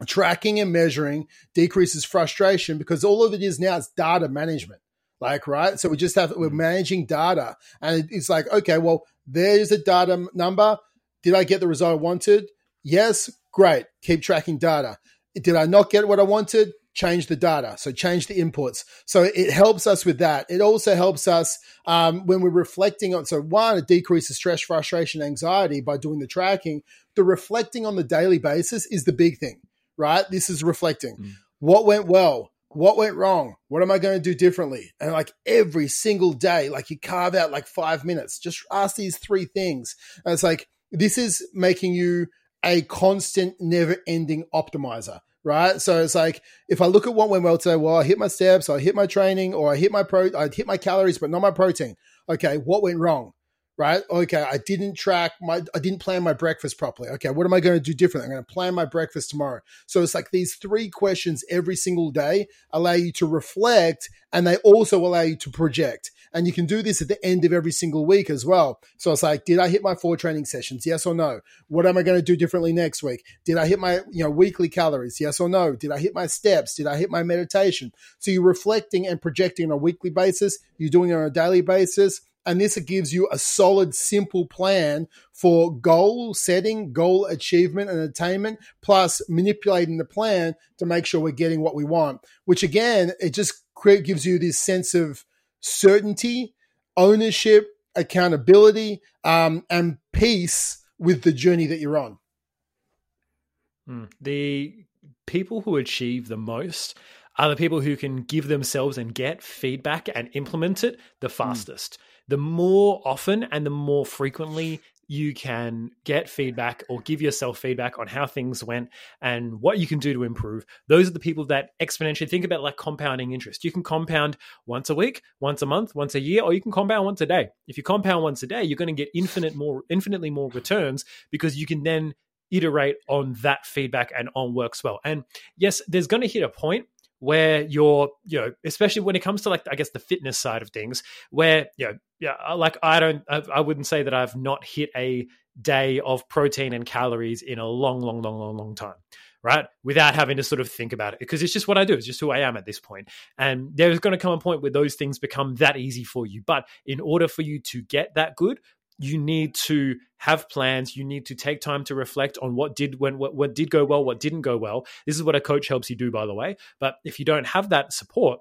tracking and measuring decreases frustration because all of it is now is data management like right? So we just have we're mm. managing data and it's like okay well there's a data number. Did i get the result i wanted? Yes great. Keep tracking data. Did i not get what i wanted? Change the data. So change the inputs. So it helps us with that. It also helps us um, when we're reflecting on so one it decreases stress frustration anxiety by doing the tracking. The reflecting on the daily basis is the big thing right? This is reflecting mm. what went well, what went wrong, what am I going to do differently? And like every single day, like you carve out like five minutes, just ask these three things. And it's like, this is making you a constant, never ending optimizer right? So it's like if I look at what went well today, well, I hit my steps, I hit my training, or I hit my pro, I hit my calories, but not my protein. Okay, what went wrong? Right? Okay, I didn't track my, I didn't plan my breakfast properly. Okay, what am I going to do differently? I'm going to plan my breakfast tomorrow. So it's like these three questions every single day allow you to reflect and they also allow you to project. And you can do this at the end of every single week as well. So it's like, did I hit my four training sessions? Yes or no? What am I going to do differently next week? Did I hit my, you know, weekly calories? Yes or no? Did I hit my steps? Did I hit my meditation? So you're reflecting and projecting on a weekly basis. You're doing it on a daily basis and this gives you a solid, simple plan for goal setting, goal achievement, and attainment, plus manipulating the plan to make sure we're getting what we want. Which again, it just gives you this sense of certainty, ownership, accountability, um, and peace with the journey that you're on. Mm. The people who achieve the most are the people who can give themselves and get feedback and implement it the hmm. fastest. Mm the more often and the more frequently you can get feedback or give yourself feedback on how things went and what you can do to improve. Those are the people that exponentially think about like compounding interest. You can compound once a week, once a month, once a year, or you can compound once a day. If you compound once a day, you're going to get infinite more, infinitely more returns because you can then iterate on that feedback and on works well. And yes, there's going to hit a point where you're, you know, especially when it comes to like, I guess the fitness side of things, where, you know, yeah, uh, like I don't, I wouldn't say that I've not hit a day of protein and calories in a long, long, long, long, long time right? Without having to sort of think about it, because it's just what I do. It's just who I am at this point. And there's going to come a point where those things become that easy for you. But in order for you to get that good, you need to have plans. You need to take time to reflect on what did when what, what did go well what didn't go well. This is what a coach helps you do by the way. But if you don't have that support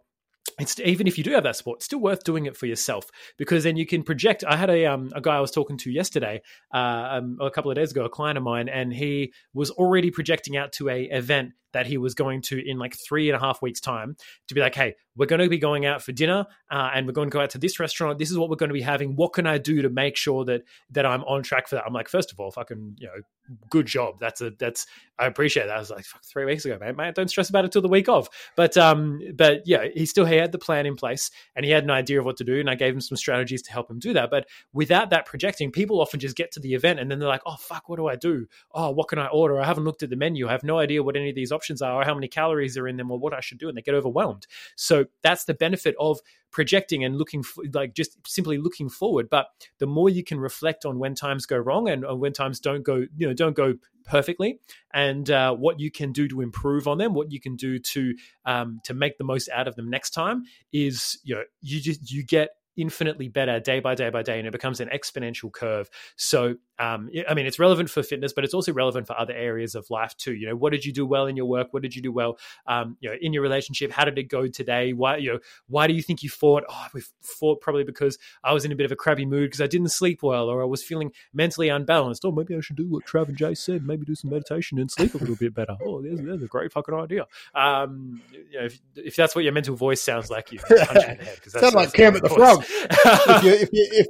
it's even if you do have that support, it's still worth doing it for yourself. Because then you can project. I had a um, a guy I was talking to yesterday, uh, um, a couple of days ago, a client of mine, and he was already projecting out to a event that he was going to in like three and a half weeks time to be like hey we're going to be going out for dinner uh, and we're going to go out to this restaurant. This is what we're going to be having. What can i do to make sure that that i'm on track for that? I'm like first of all fucking you know good job. That's a that's i appreciate that. I was like fuck three weeks ago man, man don't stress about it till the week of. But um but yeah he still he had the plan in place and he had an idea of what to do and i gave him some strategies to help him do that. But without that projecting people often just get to the event and then they're like oh fuck what do i do? Oh what can i order? I haven't looked at the menu. I have no idea what any of these options are or how many calories are in them or what i should do and they get overwhelmed. So that's the benefit of projecting and looking for, like just simply looking forward. But the more you can reflect on when times go wrong and when times don't go you know don't go perfectly and uh, what you can do to improve on them what you can do to um, to make the most out of them next time is you know you just you get infinitely better day by day by day and it becomes an exponential curve. So um, i mean it's relevant for fitness but it's also relevant for other areas of life too. You know what did you do well in your work? What did you do well um, you know in your relationship? How did it go today? Why you know why do you think you fought? Oh we fought probably because i was in a bit of a crabby mood because i didn't sleep well or i was feeling mentally unbalanced. Oh maybe i should do what trav and jay said maybe do some meditation and sleep a little bit better. Oh there's, there's a great fucking idea. Um, you know, if, if, that's what your mental voice sounds like you punch in the head because sounds like Kermit the Frog if, you, if, you, if,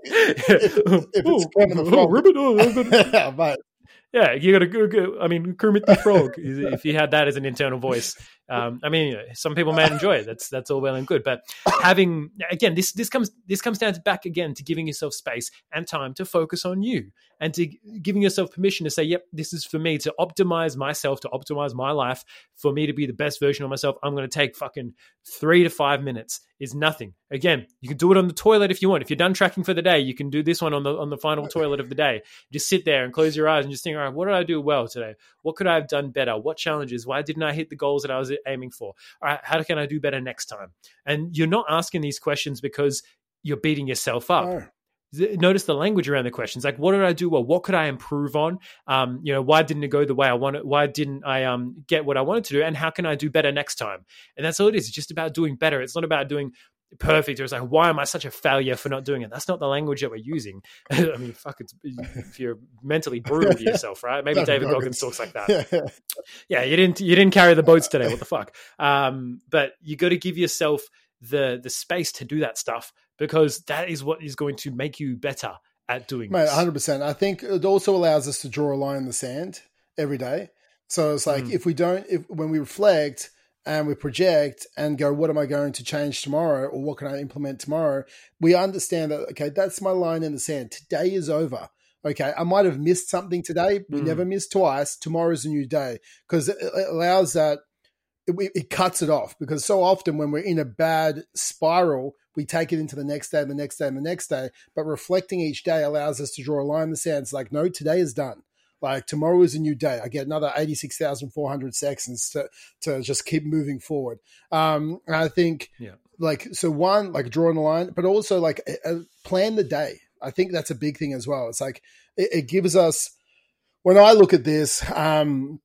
if, if it's Kermit the Frog. but, yeah, you got to go. I mean, Kermit the Frog. (laughs) if you had that as an internal voice, um, I mean, you know, some people may enjoy it. That's that's all well and good. But having again, this this comes this comes down to back again to giving yourself space and time to focus on you and to giving yourself permission to say, "Yep, this is for me to optimize myself, to optimize my life, for me to be the best version of myself." I'm going to take fucking three to five minutes. Is nothing. Again, you can do it on the toilet if you want. If you're done tracking for the day, you can do this one on the on the final toilet of the day. Just sit there and close your eyes and just think, "All right, what did I do well today? What could I have done better? What challenges? Why didn't I hit the goals that I was aiming for? All right, how can I do better next time? And you're not asking these questions because you're beating yourself up. Oh notice the language around the questions. Like what did i do well? What could i improve on? Um, you know why didn't it go the way i wanted why didn't i um, get what i wanted to do? And how can i do better next time? And that's all it is. It's just about doing better. It's not about doing perfect. Or it's like why am i such a failure for not doing it? That's not the language that we're using. (laughs) I mean fuck it's if you're mentally brutal to yourself right? Maybe (laughs) david goggins talks like that. (laughs) Yeah. You didn't you didn't carry the boats today. What the fuck? Um, but you got to give yourself the the space to do that stuff because that is what is going to make you better at doing Mate, 100%. I think it also allows us to draw a line in the sand every day. So it's like mm. if we don't, if when we reflect and we project and go, what am I going to change tomorrow or what can I implement tomorrow? We understand that, okay, that's my line in the sand. Today is over. Okay, I might have missed something today. We mm. never miss twice. Tomorrow's a new day because it allows that it, it, cuts it off because so often when we're in a bad spiral, we take it into the next day, the next day, and the next day. But reflecting each day allows us to draw a line in the sand. It's like, no, today is done. Like tomorrow is a new day. I get another eighty six thousand four hundred seconds to to just keep moving forward. Um, I think, yeah. like, so one, like drawing a line, but also like uh, plan the day. I think that's a big thing as well. It's like it, it gives us. When I look at this, um,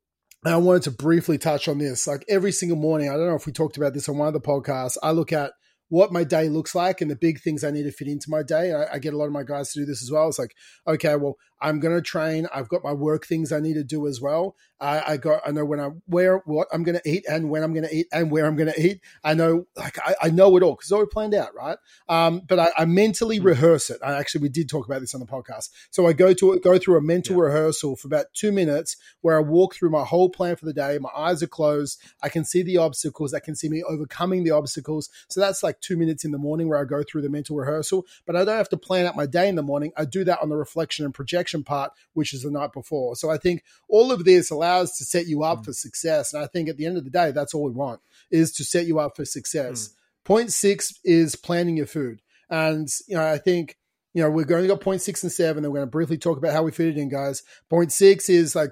and I wanted to briefly touch on this. Like every single morning, I don't know if we talked about this on one of the podcasts. I look at what my day looks like and the big things I need to fit into my day. I, I, get a lot of my guys to do this as well. It's like, okay, well, I'm going to train. I've got my work things I need to do as well. I, I got, I know when I where what I'm going to eat and when I'm going to eat and where I'm going to eat. I know, like, I, I know it all because it's already planned out, right? Um, but I, I mentally mm-hmm. rehearse it. I actually, we did talk about this on the podcast. So I go to go through a mental yeah. rehearsal for about two minutes where I walk through my whole plan for the day. My eyes are closed. I can see the obstacles. I can see me overcoming the obstacles. So that's like two minutes in the morning where I go through the mental rehearsal. But I don't have to plan out my day in the morning. I do that on the reflection and projection part, which is the night before. So I think all of this allows to set you up mm. for success. And I think at the end of the day, that's all we want is to set you up for success. Mm. Point six is planning your food. And, you know, I think, you know, we're going to go point six and seven, and we're going to briefly talk about how we fit it in, guys. Point six is like,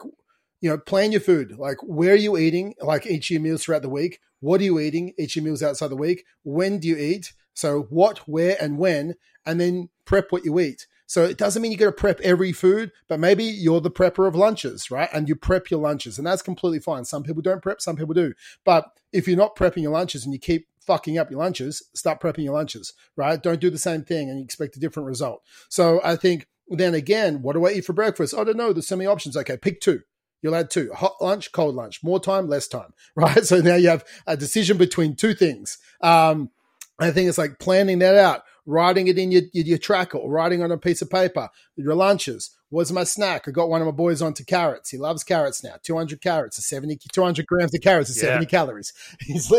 you know, plan your food. Like, where are you eating? Like, each of your meals throughout the week. What are you eating? Each of your meals outside the week. When do you eat? So, what, where, and when, and then prep what you eat. So it doesn't mean you got to prep every food, but maybe you're the prepper of lunches, right? And you prep your lunches, and that's completely fine. Some people don't prep, some people do. But if you're not prepping your lunches and you keep fucking up your lunches, start prepping your lunches, right? Don't do the same thing and expect a different result. So I think then again, what do I eat for breakfast? I don't know. There's so many options. Okay, pick two. You're add two hot lunch, cold lunch, more time, less time, (laughs) right? So now you have a decision between two things. Um, I think it's like planning that out, writing it in your, your tracker or writing on a piece of paper, your lunches, was my snack. I got one of my boys onto carrots. He loves carrots now. 200 carrots, 70, 200 grams of carrots are 70 yeah. calories. (laughs) He's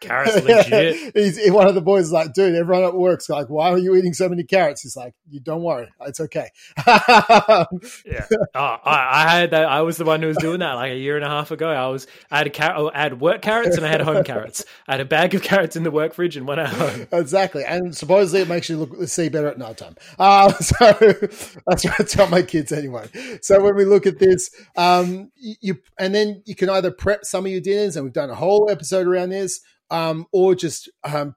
carrots (laughs) legit. he's one of the boys is like, dude, everyone at work's like, why are you eating so many carrots? He's like, you don't worry, it's okay. (laughs) yeah, oh, I, I, had that. I was the one who was doing that like a year and a half ago. I was I had car- oh, I had work carrots and I had home carrots. I had a bag of carrots in the work fridge and one at home. Exactly, and supposedly it makes you look see better at night time. Uh, so that's what Tell my kids anyway. So when we look at this, um, you and then you can either prep some of your dinners, and we've done a whole episode around this, um, or just um,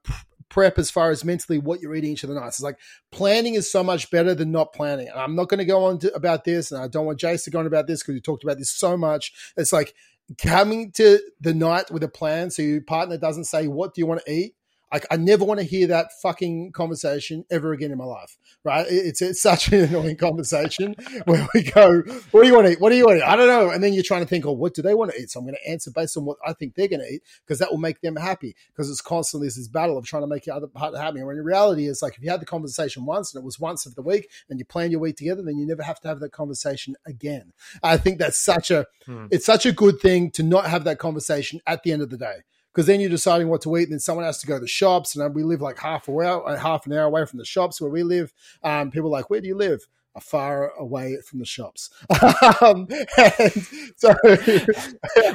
prep as far as mentally what you're eating each of the nights. It's like planning is so much better than not planning. And I'm not going to go on to, about this, and I don't want Jace to go on about this because we talked about this so much. It's like coming to the night with a plan so your partner doesn't say, What do you want to eat? Like, I never want to hear that fucking conversation ever again in my life, right? It's, it's such an (laughs) annoying conversation where we go, what do you want to eat? What do you want to eat? I don't know. And then you're trying to think, oh, what do they want to eat? So I'm going to answer based on what I think they're going to eat because that will make them happy because it's constantly this battle of trying to make the other part happy. When in reality, it's like if you had the conversation once and it was once of the week and you plan your week together, then you never have to have that conversation again. I think that's such a, hmm. it's such a good thing to not have that conversation at the end of the day because then you're deciding what to eat, and then someone has to go to the shops, and we live like half a hour, uh, half an hour away from the shops where we live. Um, people are like, "Where do you live?" far away from the shops. (laughs) um, so, (laughs)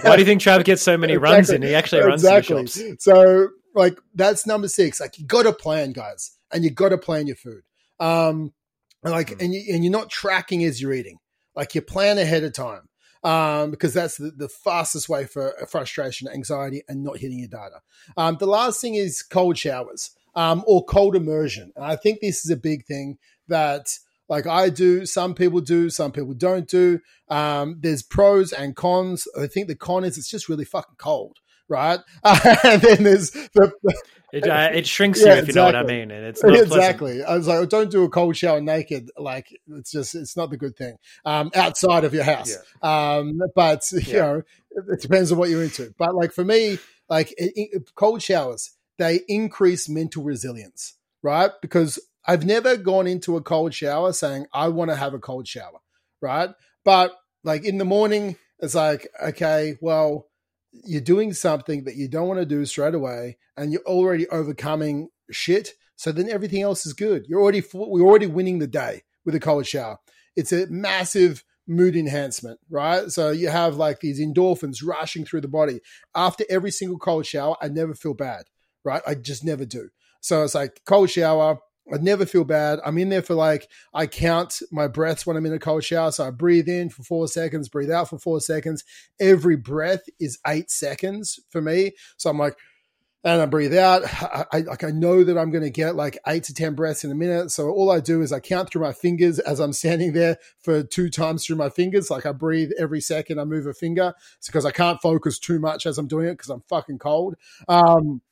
why do you think Trav gets so many exactly, runs in? He actually runs exactly. the shops. So, like, that's number six. Like, you got to plan, guys, and you got to plan your food. Um, and like, mm. and you and you're not tracking as you're eating. Like, you plan ahead of time um, because that's the, the, fastest way for frustration, anxiety, and not hitting your data. Um, the last thing is cold showers um, or cold immersion. And I think this is a big thing that like I do, some people do, some people don't do. Um, there's pros and cons. I think the con is it's just really fucking cold, right? (laughs) and then there's the, it, uh, it shrinks yeah, you if exactly. you know what I mean, and it's exactly. Pleasant. I was like, don't do a cold shower naked. Like it's just it's not the good thing um, outside of your house. Yeah. Um, but (laughs) you yeah. know, it depends on what you're into. But like for me, like it, it, cold showers, they increase mental resilience, right? Because I've never gone into a cold shower saying I want to have a cold shower, right? But like in the morning, it's like okay, well you're doing something that you don't want to do straight away and you're already overcoming shit so then everything else is good. You're already we're already winning the day with a cold shower. It's a massive mood enhancement right? So you have like these endorphins rushing through the body. After every single cold shower i never feel bad right? I just never do. So it's like cold shower I never feel bad. I'm in there for like, I count my breaths when I'm in a cold shower. So I breathe in for four seconds, breathe out for four seconds. Every breath is eight seconds for me. So I'm like, and I breathe out. I, I like I know that I'm going to get like eight to ten breaths in a minute. So all I do is I count through my fingers as I'm standing there for two times through my fingers. Like I breathe every second I move a finger. It's because I can't focus too much as I'm doing it because I'm fucking cold. Um,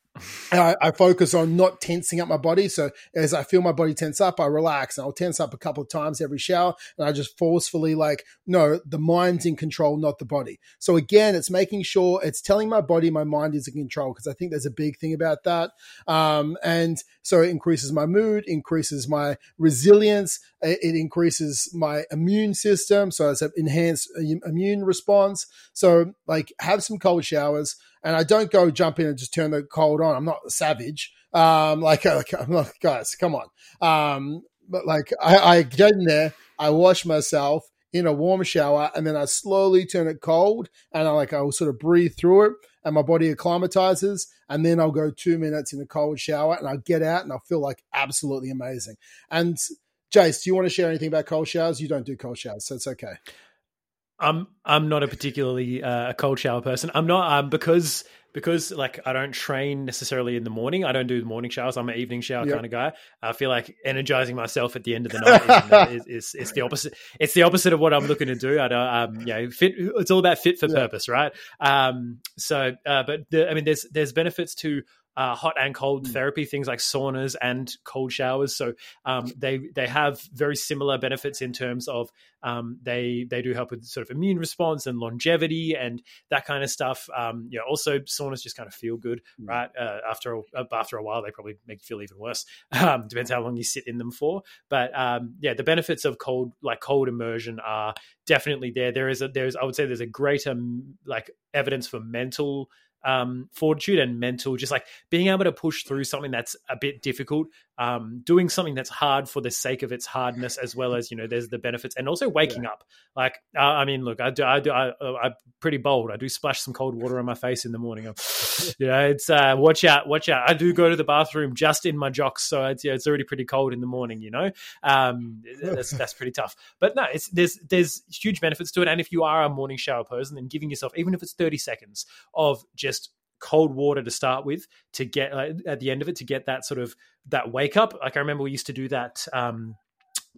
I, I, focus on not tensing up my body. So as I feel my body tense up, I relax and I'll tense up a couple of times every shower. And I just forcefully like, no, the mind's in control, not the body. So again, it's making sure it's telling my body my mind is in control because I think there's a big thing about that. Um, and so it increases my mood, increases my resilience, it increases my immune system. So it's an enhanced immune response. So like have some cold showers and I don't go jump in and just turn the cold on. I'm not savage. Um, like, (laughs) like I'm not, guys, come on. Um, but like I, I get in there, I wash myself in a warm shower, and then I slowly turn it cold, and I like I'll sort of breathe through it, and my body acclimatizes, and then I'll go two minutes in a cold shower, and I'll get out, and I'll feel like absolutely amazing. And Jace, do you want to share anything about cold showers? You don't do cold showers, so it's okay. I'm I'm not a particularly uh, a cold shower person. I'm not um, because because like I don't train necessarily in the morning. I don't do morning showers. I'm an evening shower yep. kind of guy. I feel like energizing myself at the end of the night is, is, is, the opposite. It's the opposite of what I'm looking to do. I don't, um, you know, fit. It's all about fit for purpose, right? Um, so, uh, but the, I mean, there's there's benefits to uh, hot and cold mm. therapy, things like saunas and cold showers. So um, they they have very similar benefits in terms of um, they they do help with sort of immune response and longevity and that kind of stuff. Um, you know, also saunas just kind of feel good, mm. right? Uh, after a, uh, after a while, they probably make you feel even worse. (laughs) Um, depends how long you sit in them for. But um, yeah, the benefits of cold like cold immersion are definitely there. There is a there's I would say there's a greater like evidence for mental um, fortitude and mental, just like being able to push through something that's a bit difficult, um, doing something that's hard for the sake of its hardness, as well as you know, there's the benefits, and also waking yeah. up. Like, uh, I mean, look, I do, I do, I, am pretty bold. I do splash some cold water on my face in the morning. (laughs) you know, it's uh, watch out, watch out. I do go to the bathroom just in my jocks, so it's yeah, it's already pretty cold in the morning. You know, um, (laughs) that's that's pretty tough. But no, it's there's there's huge benefits to it, and if you are a morning shower person, then giving yourself even if it's 30 seconds of just cold water to start with to get at the end of it to get that sort of that wake up. Like I remember we used to do that um,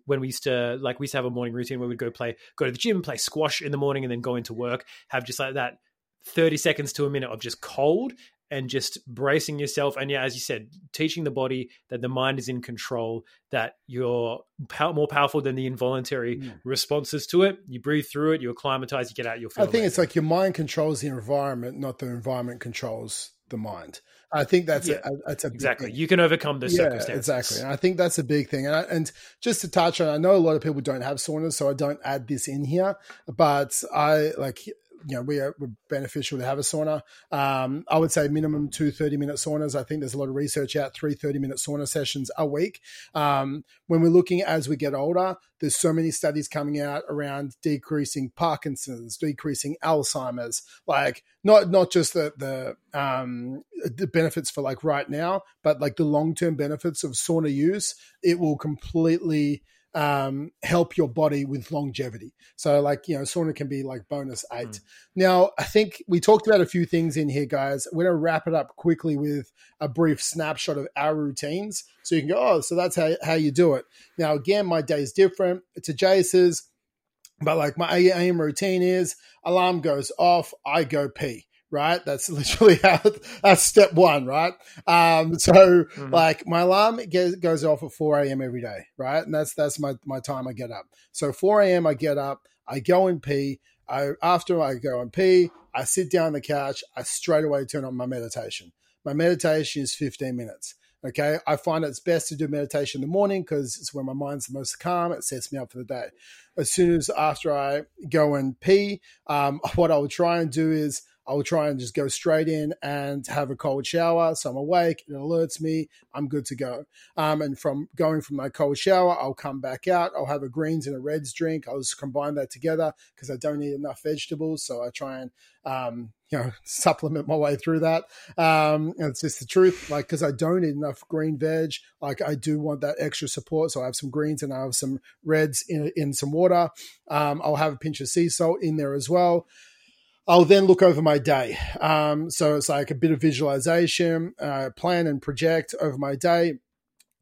when we used to like we used to have a morning routine where we'd go play go to the gym, play squash in the morning, and then go into work. Have just like that thirty seconds to a minute of just cold and just bracing yourself and yeah as you said teaching the body that the mind is in control that you're pow- more powerful than the involuntary mm. responses to it. You breathe through it you acclimatize you get out feel i think amazing. it's like your mind controls the environment not the environment controls the mind. I think that's yeah, a, that's a exactly. you can overcome the yeah, circumstances. exactly and i think that's a big thing and, I, and just to touch on i know a lot of people don't have saunas so i don't add this in here but i like you know, we are beneficial to have a sauna. Um, I would say minimum two 30 minute saunas. I think there's a lot of research out, three 30 minute sauna sessions a week. Um, when we're looking as we get older, there's so many studies coming out around decreasing Parkinson's, decreasing Alzheimer's, like not, not just the, the, um, the benefits for like right now, but like the long term benefits of sauna use. It will completely, um, help your body with longevity. So, like, you know, sauna can be like bonus eight. Mm. Now, I think we talked about a few things in here, guys. We're going to wrap it up quickly with a brief snapshot of our routines. So you can go, oh, so that's how, how you do it. Now, again, my day is different to Jace's, but like my AM routine is alarm goes off, I go pee right? That's (laughs) literally how that's step one, right? Um, so mm-hmm. like my alarm gets, goes off at 4 a.m. every day, right? And that's that's my my time I get up. So 4 a.m. I get up, I go and pee. I after I go and pee, I sit down on the couch, I straight away turn on my meditation. My meditation is 15 minutes. Okay. I find it's best to do meditation in the morning because it's when my mind's the most calm. It sets me up for the day. As soon as after I go and pee, um, (laughs) what I will try and do is I'll try and just go straight in and have a cold shower. So I'm awake, it alerts me, I'm good to go. Um, and from going from my cold shower, I'll come back out, I'll have a greens and a reds drink. I'll just combine that together because I don't eat enough vegetables. So I try and, um, (laughs) you know, supplement my way through that. Um, and it's just the truth, like, because I don't eat enough green veg, like, I do want that extra support. So I have some greens and I have some reds in, in some water. Um, I'll have a pinch of sea salt in there as well. I'll then look over my day. Um, so it's like a bit of visualization, uh, plan and project over my day.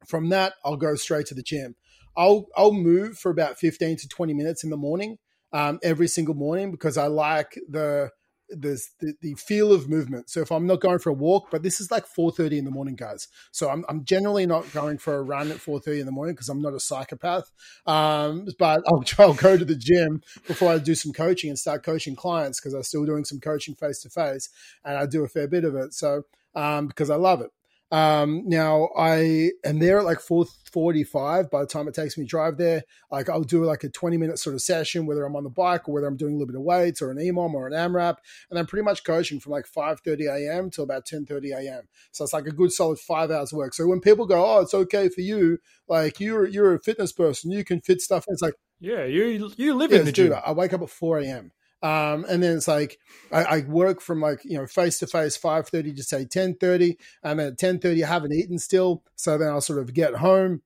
From that, I'll go straight to the gym. I'll I'll move for about fifteen to twenty minutes in the morning, um, every single morning because I like the the, the feel of movement. So if I'm not going for a walk, but this is like 4:30 in the morning, guys. So I'm, I'm generally not going for a run at 4:30 in the morning because I'm not a psychopath. Um, but I'll, (laughs) I'll go to the gym before I do some coaching and start coaching clients because I'm still doing some coaching face to face, and I do a fair bit of it. So um, because I love it. Um, now I am there at like 445 by the time it takes me to drive there. Like I'll do like a 20 minute sort of session, whether I'm on the bike or whether I'm doing a little bit of weights or an EMOM or an AMRAP. And I'm pretty much coaching from like 5.30 a.m. till about 10.30 a.m. So it's like a good solid five hours of work. So when people go, oh, it's okay for you, like you're, you're a fitness person, you can fit stuff. It's like, yeah, you, you live in the gym. I wake up at 4 a.m. Um, and then it's like I, I, work from like you know face to face five thirty to say ten thirty, I'm at ten thirty I haven't eaten still, so then I'll sort of get home,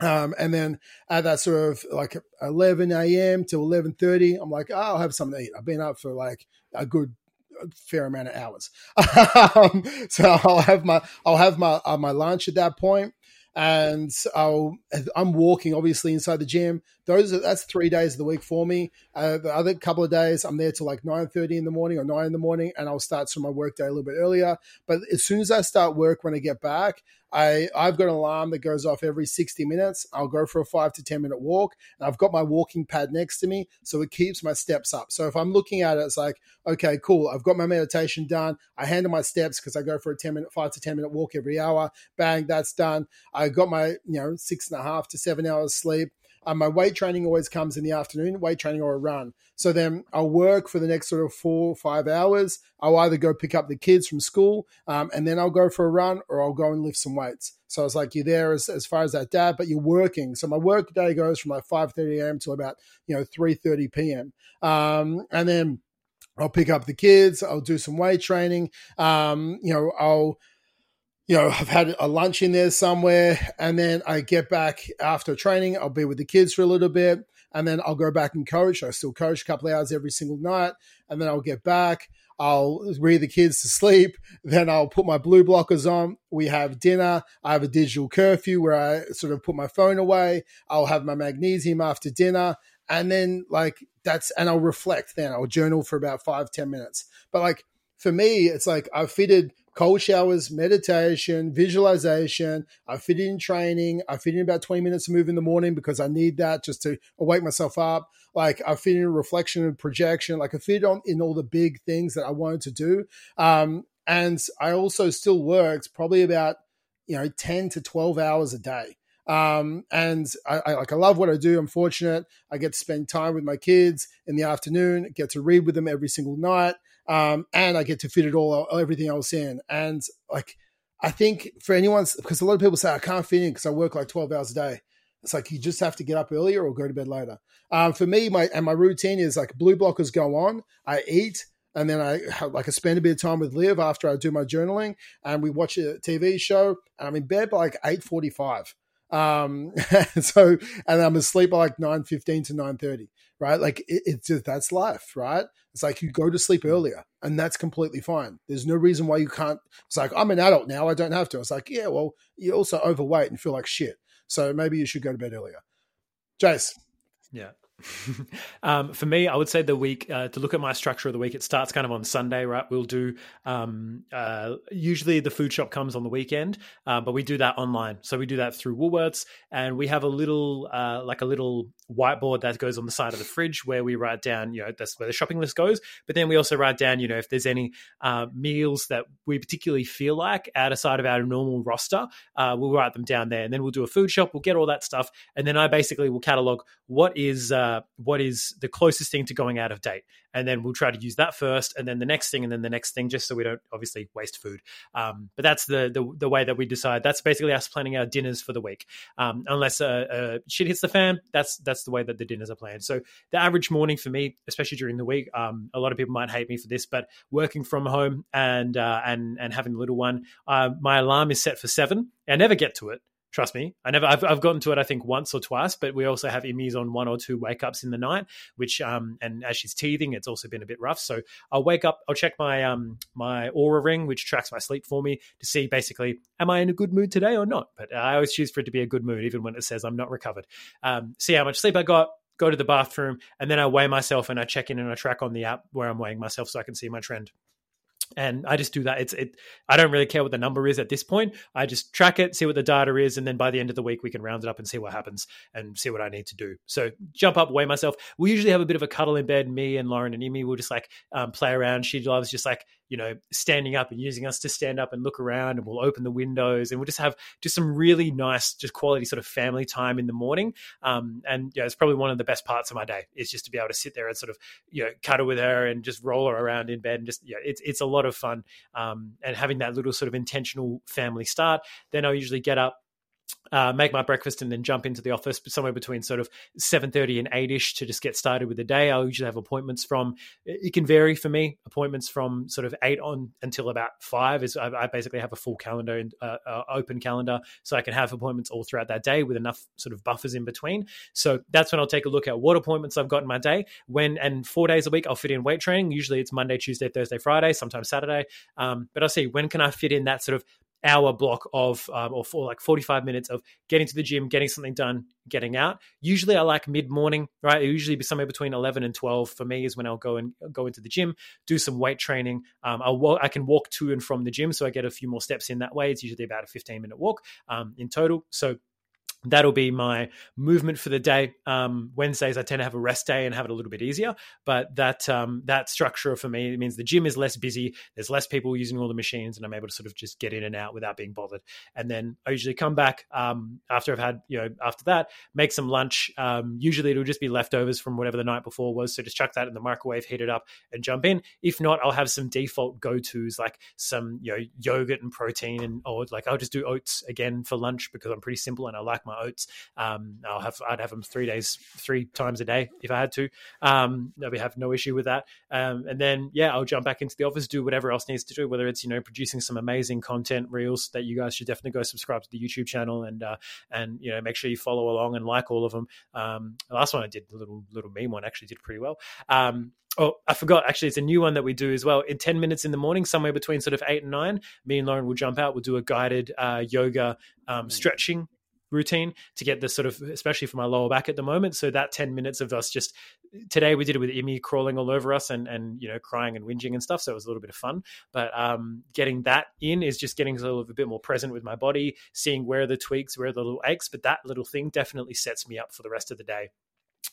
um, and then at that sort of like eleven a.m. to eleven thirty, I'm like oh, I'll have something to eat. I've been up for like a good fair amount of hours, (laughs) um, so I'll have my I'll have my uh, my lunch at that point. And I'll I'm walking obviously inside the gym. Those are, that's three days of the week for me. Uh, the other couple of days I'm there till like nine thirty in the morning or nine in the morning, and I'll start some my work day a little bit earlier. But as soon as I start work when I get back, I, I've got an alarm that goes off every 60 minutes. I'll go for a five to 10 minute walk. And I've got my walking pad next to me. So it keeps my steps up. So if I'm looking at it, it's like, okay, cool. I've got my meditation done. I handle my steps because I go for a 10 minute, five to 10 minute walk every hour. Bang, that's done. I got my, you know, six and a half to seven hours sleep. My weight training always comes in the afternoon, weight training or a run. So then I'll work for the next sort of four or five hours. I'll either go pick up the kids from school um, and then I'll go for a run or I'll go and lift some weights. So it's like you're there as, as far as that dad, but you're working. So my work day goes from like 5.30 a.m. to about, you know, 3.30 p.m. Um, and then I'll pick up the kids. I'll do some weight training. Um, you know, I'll you know, I've had a lunch in there somewhere, and then I get back after training. I'll be with the kids for a little bit, and then I'll go back and coach. I still coach a couple hours every single night, and then I'll get back. I'll read the kids to sleep. (laughs) Then I'll put my blue blockers on. We have dinner. I have a digital curfew where I sort of put my phone away. I'll have my magnesium after dinner. And then, like, that's, and I'll reflect then. I'll journal for about five ten minutes. But, like, for me, it's like I've fitted cold showers, meditation, visualization. I fit in training. I fit in about 20 minutes of move in the morning because I need that just to wake myself up. Like I fit in reflection and projection. Like I fit on in all the big things that I wanted to do. Um, and I also still worked probably about, you know, 10 to 12 hours a day. Um, and I, I, like I love what I do. I'm fortunate. I get to spend time with my kids in the afternoon, get to read with them every single night um, and I get to fit it all everything else in. And like I think for anyone's because a lot of people say I can't fit in because I work like twelve hours a day. It's like you just have to get up earlier or go to bed later. Um, for me, my and my routine is like blue blockers go on. I eat and then I like I spend a bit of time with Liv after I do my journaling, and we watch a TV show. And I'm in bed by like eight forty five. Um, (laughs) so and I'm asleep by like nine fifteen to nine thirty. Right, like it, it's just that's life, right? It's like you go to sleep earlier, and that's completely fine. There's no reason why you can't. It's like I'm an adult now; I don't have to. It's like, yeah, well, you're also overweight and feel like shit, so maybe you should go to bed earlier. Jace, yeah. (laughs) um, for me, I would say the week uh, to look at my structure of the week. It starts kind of on Sunday, right? We'll do um, uh, usually the food shop comes on the weekend, uh, but we do that online. So we do that through Woolworths, and we have a little uh, like a little whiteboard that goes on the side of the fridge where we write down, you know, that's where the shopping list goes. But then we also write down, you know, if there's any uh, meals that we particularly feel like outside of our normal roster, uh, we'll write them down there, and then we'll do a food shop. We'll get all that stuff, and then I basically will catalog what is uh, what is the closest thing to going out of date, and then we'll try to use that first, and then the next thing, and then the next thing, just so we don't obviously waste food. Um, but that's the, the, the way that we decide. That's basically us planning our dinners for the week. Um, unless uh, uh, shit hits the fan, that's that's the way that the dinners are planned. So the average morning for me, especially during the week, um, a lot of people might hate me for this, but working from home and uh, and and having the little one, uh, my alarm is set for seven. I never get to it Trust me, I never. I've, I've gotten to it. I think once or twice, but we also have Emmy's on one or two wake ups in the night, which um and as she's teething, it's also been a bit rough. So I'll wake up. I'll check my um my Oura ring, which tracks my sleep for me, to see basically am I in a good mood today or not. But I always choose for it to be a good mood, even when it says I'm not recovered. Um, see how much sleep I got, go to the bathroom, and then I weigh myself and I check in and I track on the app where I'm weighing myself so I can see my trend and I just do that. It's it. I don't really care what the number is at this point. I just track it, see what the data is, and then by the end of the week we can round it up and see what happens and see what I need to do. So jump up, weigh myself. We usually have a bit of a cuddle in bed. Me and Lauren and Emmy will just like um, play around. She loves just like you know, standing up and using us to stand up and look around and we'll open the windows and we'll just have just some really nice, just quality sort of family time in the morning. Um, and yeah, it's probably one of the best parts of my day is just to be able to sit there and sort of, you know, cuddle with her and just roll her around in bed and just, yeah, it's, it's a lot of fun. Um, and having that little sort of intentional family start, then I'll usually get up uh, make my breakfast and then jump into the office somewhere between sort of 7.30 and 8ish to just get started with the day. I'll usually have appointments from it can vary for me. Appointments from sort of 8 on until about 5 is i, I basically have a full calendar and uh, uh, open calendar. So i can have appointments all throughout that day with enough sort of buffers in between. So that's when i'll take a look at what appointments i've got in my day. When and four days a week i'll fit in weight training. Usually it's monday tuesday thursday friday sometimes saturday. Um, but i'll see when can i fit in that sort of hour block of um, or for like 45 minutes of getting to the gym getting something done getting out. Usually i like mid-morning right? It usually be somewhere between 11 and 12 for me is when i'll go and go into the gym do some weight training. Um, I'll walk, i can walk to and from the gym so i get a few more steps in that way. It's usually about a 15 minute walk um, in total. So that'll be my movement for the day. Um, Wednesdays I tend to have a rest day and have it a little bit easier, but that um, that structure for me means the gym is less busy. There's less people using all the machines, and I'm able to sort of just get in and out without being bothered. And then I usually come back um, after I've had you know after that make some lunch. Um, usually it'll just be leftovers from whatever the night before was, so just chuck that in the microwave, heat it up, and jump in. If not, I'll have some default go tos like some you know yogurt and protein, and or like I'll just do oats again for lunch because I'm pretty simple and I like my my oats. Um, I'll have I'd have them three days, three times a day if I had to. Um, we have no issue with that. Um, and then yeah, I'll jump back into the office, do whatever else needs to do, whether it's you know producing some amazing content reels that you guys should definitely go subscribe to the YouTube channel and uh, and you know make sure you follow along and like all of them. Um, the last one I did, the little little meme one, actually did pretty well. Um, oh, I forgot. Actually, it's a new one that we do as well. In 10 minutes in the morning, somewhere between sort of eight and nine, me and Lauren will jump out. We'll do a guided uh, yoga um, mm. stretching routine to get this sort of, especially for my lower back at the moment. So that 10 minutes of us just today we did it with Imi crawling all over us and, and, you know, crying and whinging and stuff. So it was a little bit of fun, but um, getting that in is just getting a little bit more present with my body, seeing where the tweaks, where the little aches, but that little thing definitely sets me up for the rest of the day.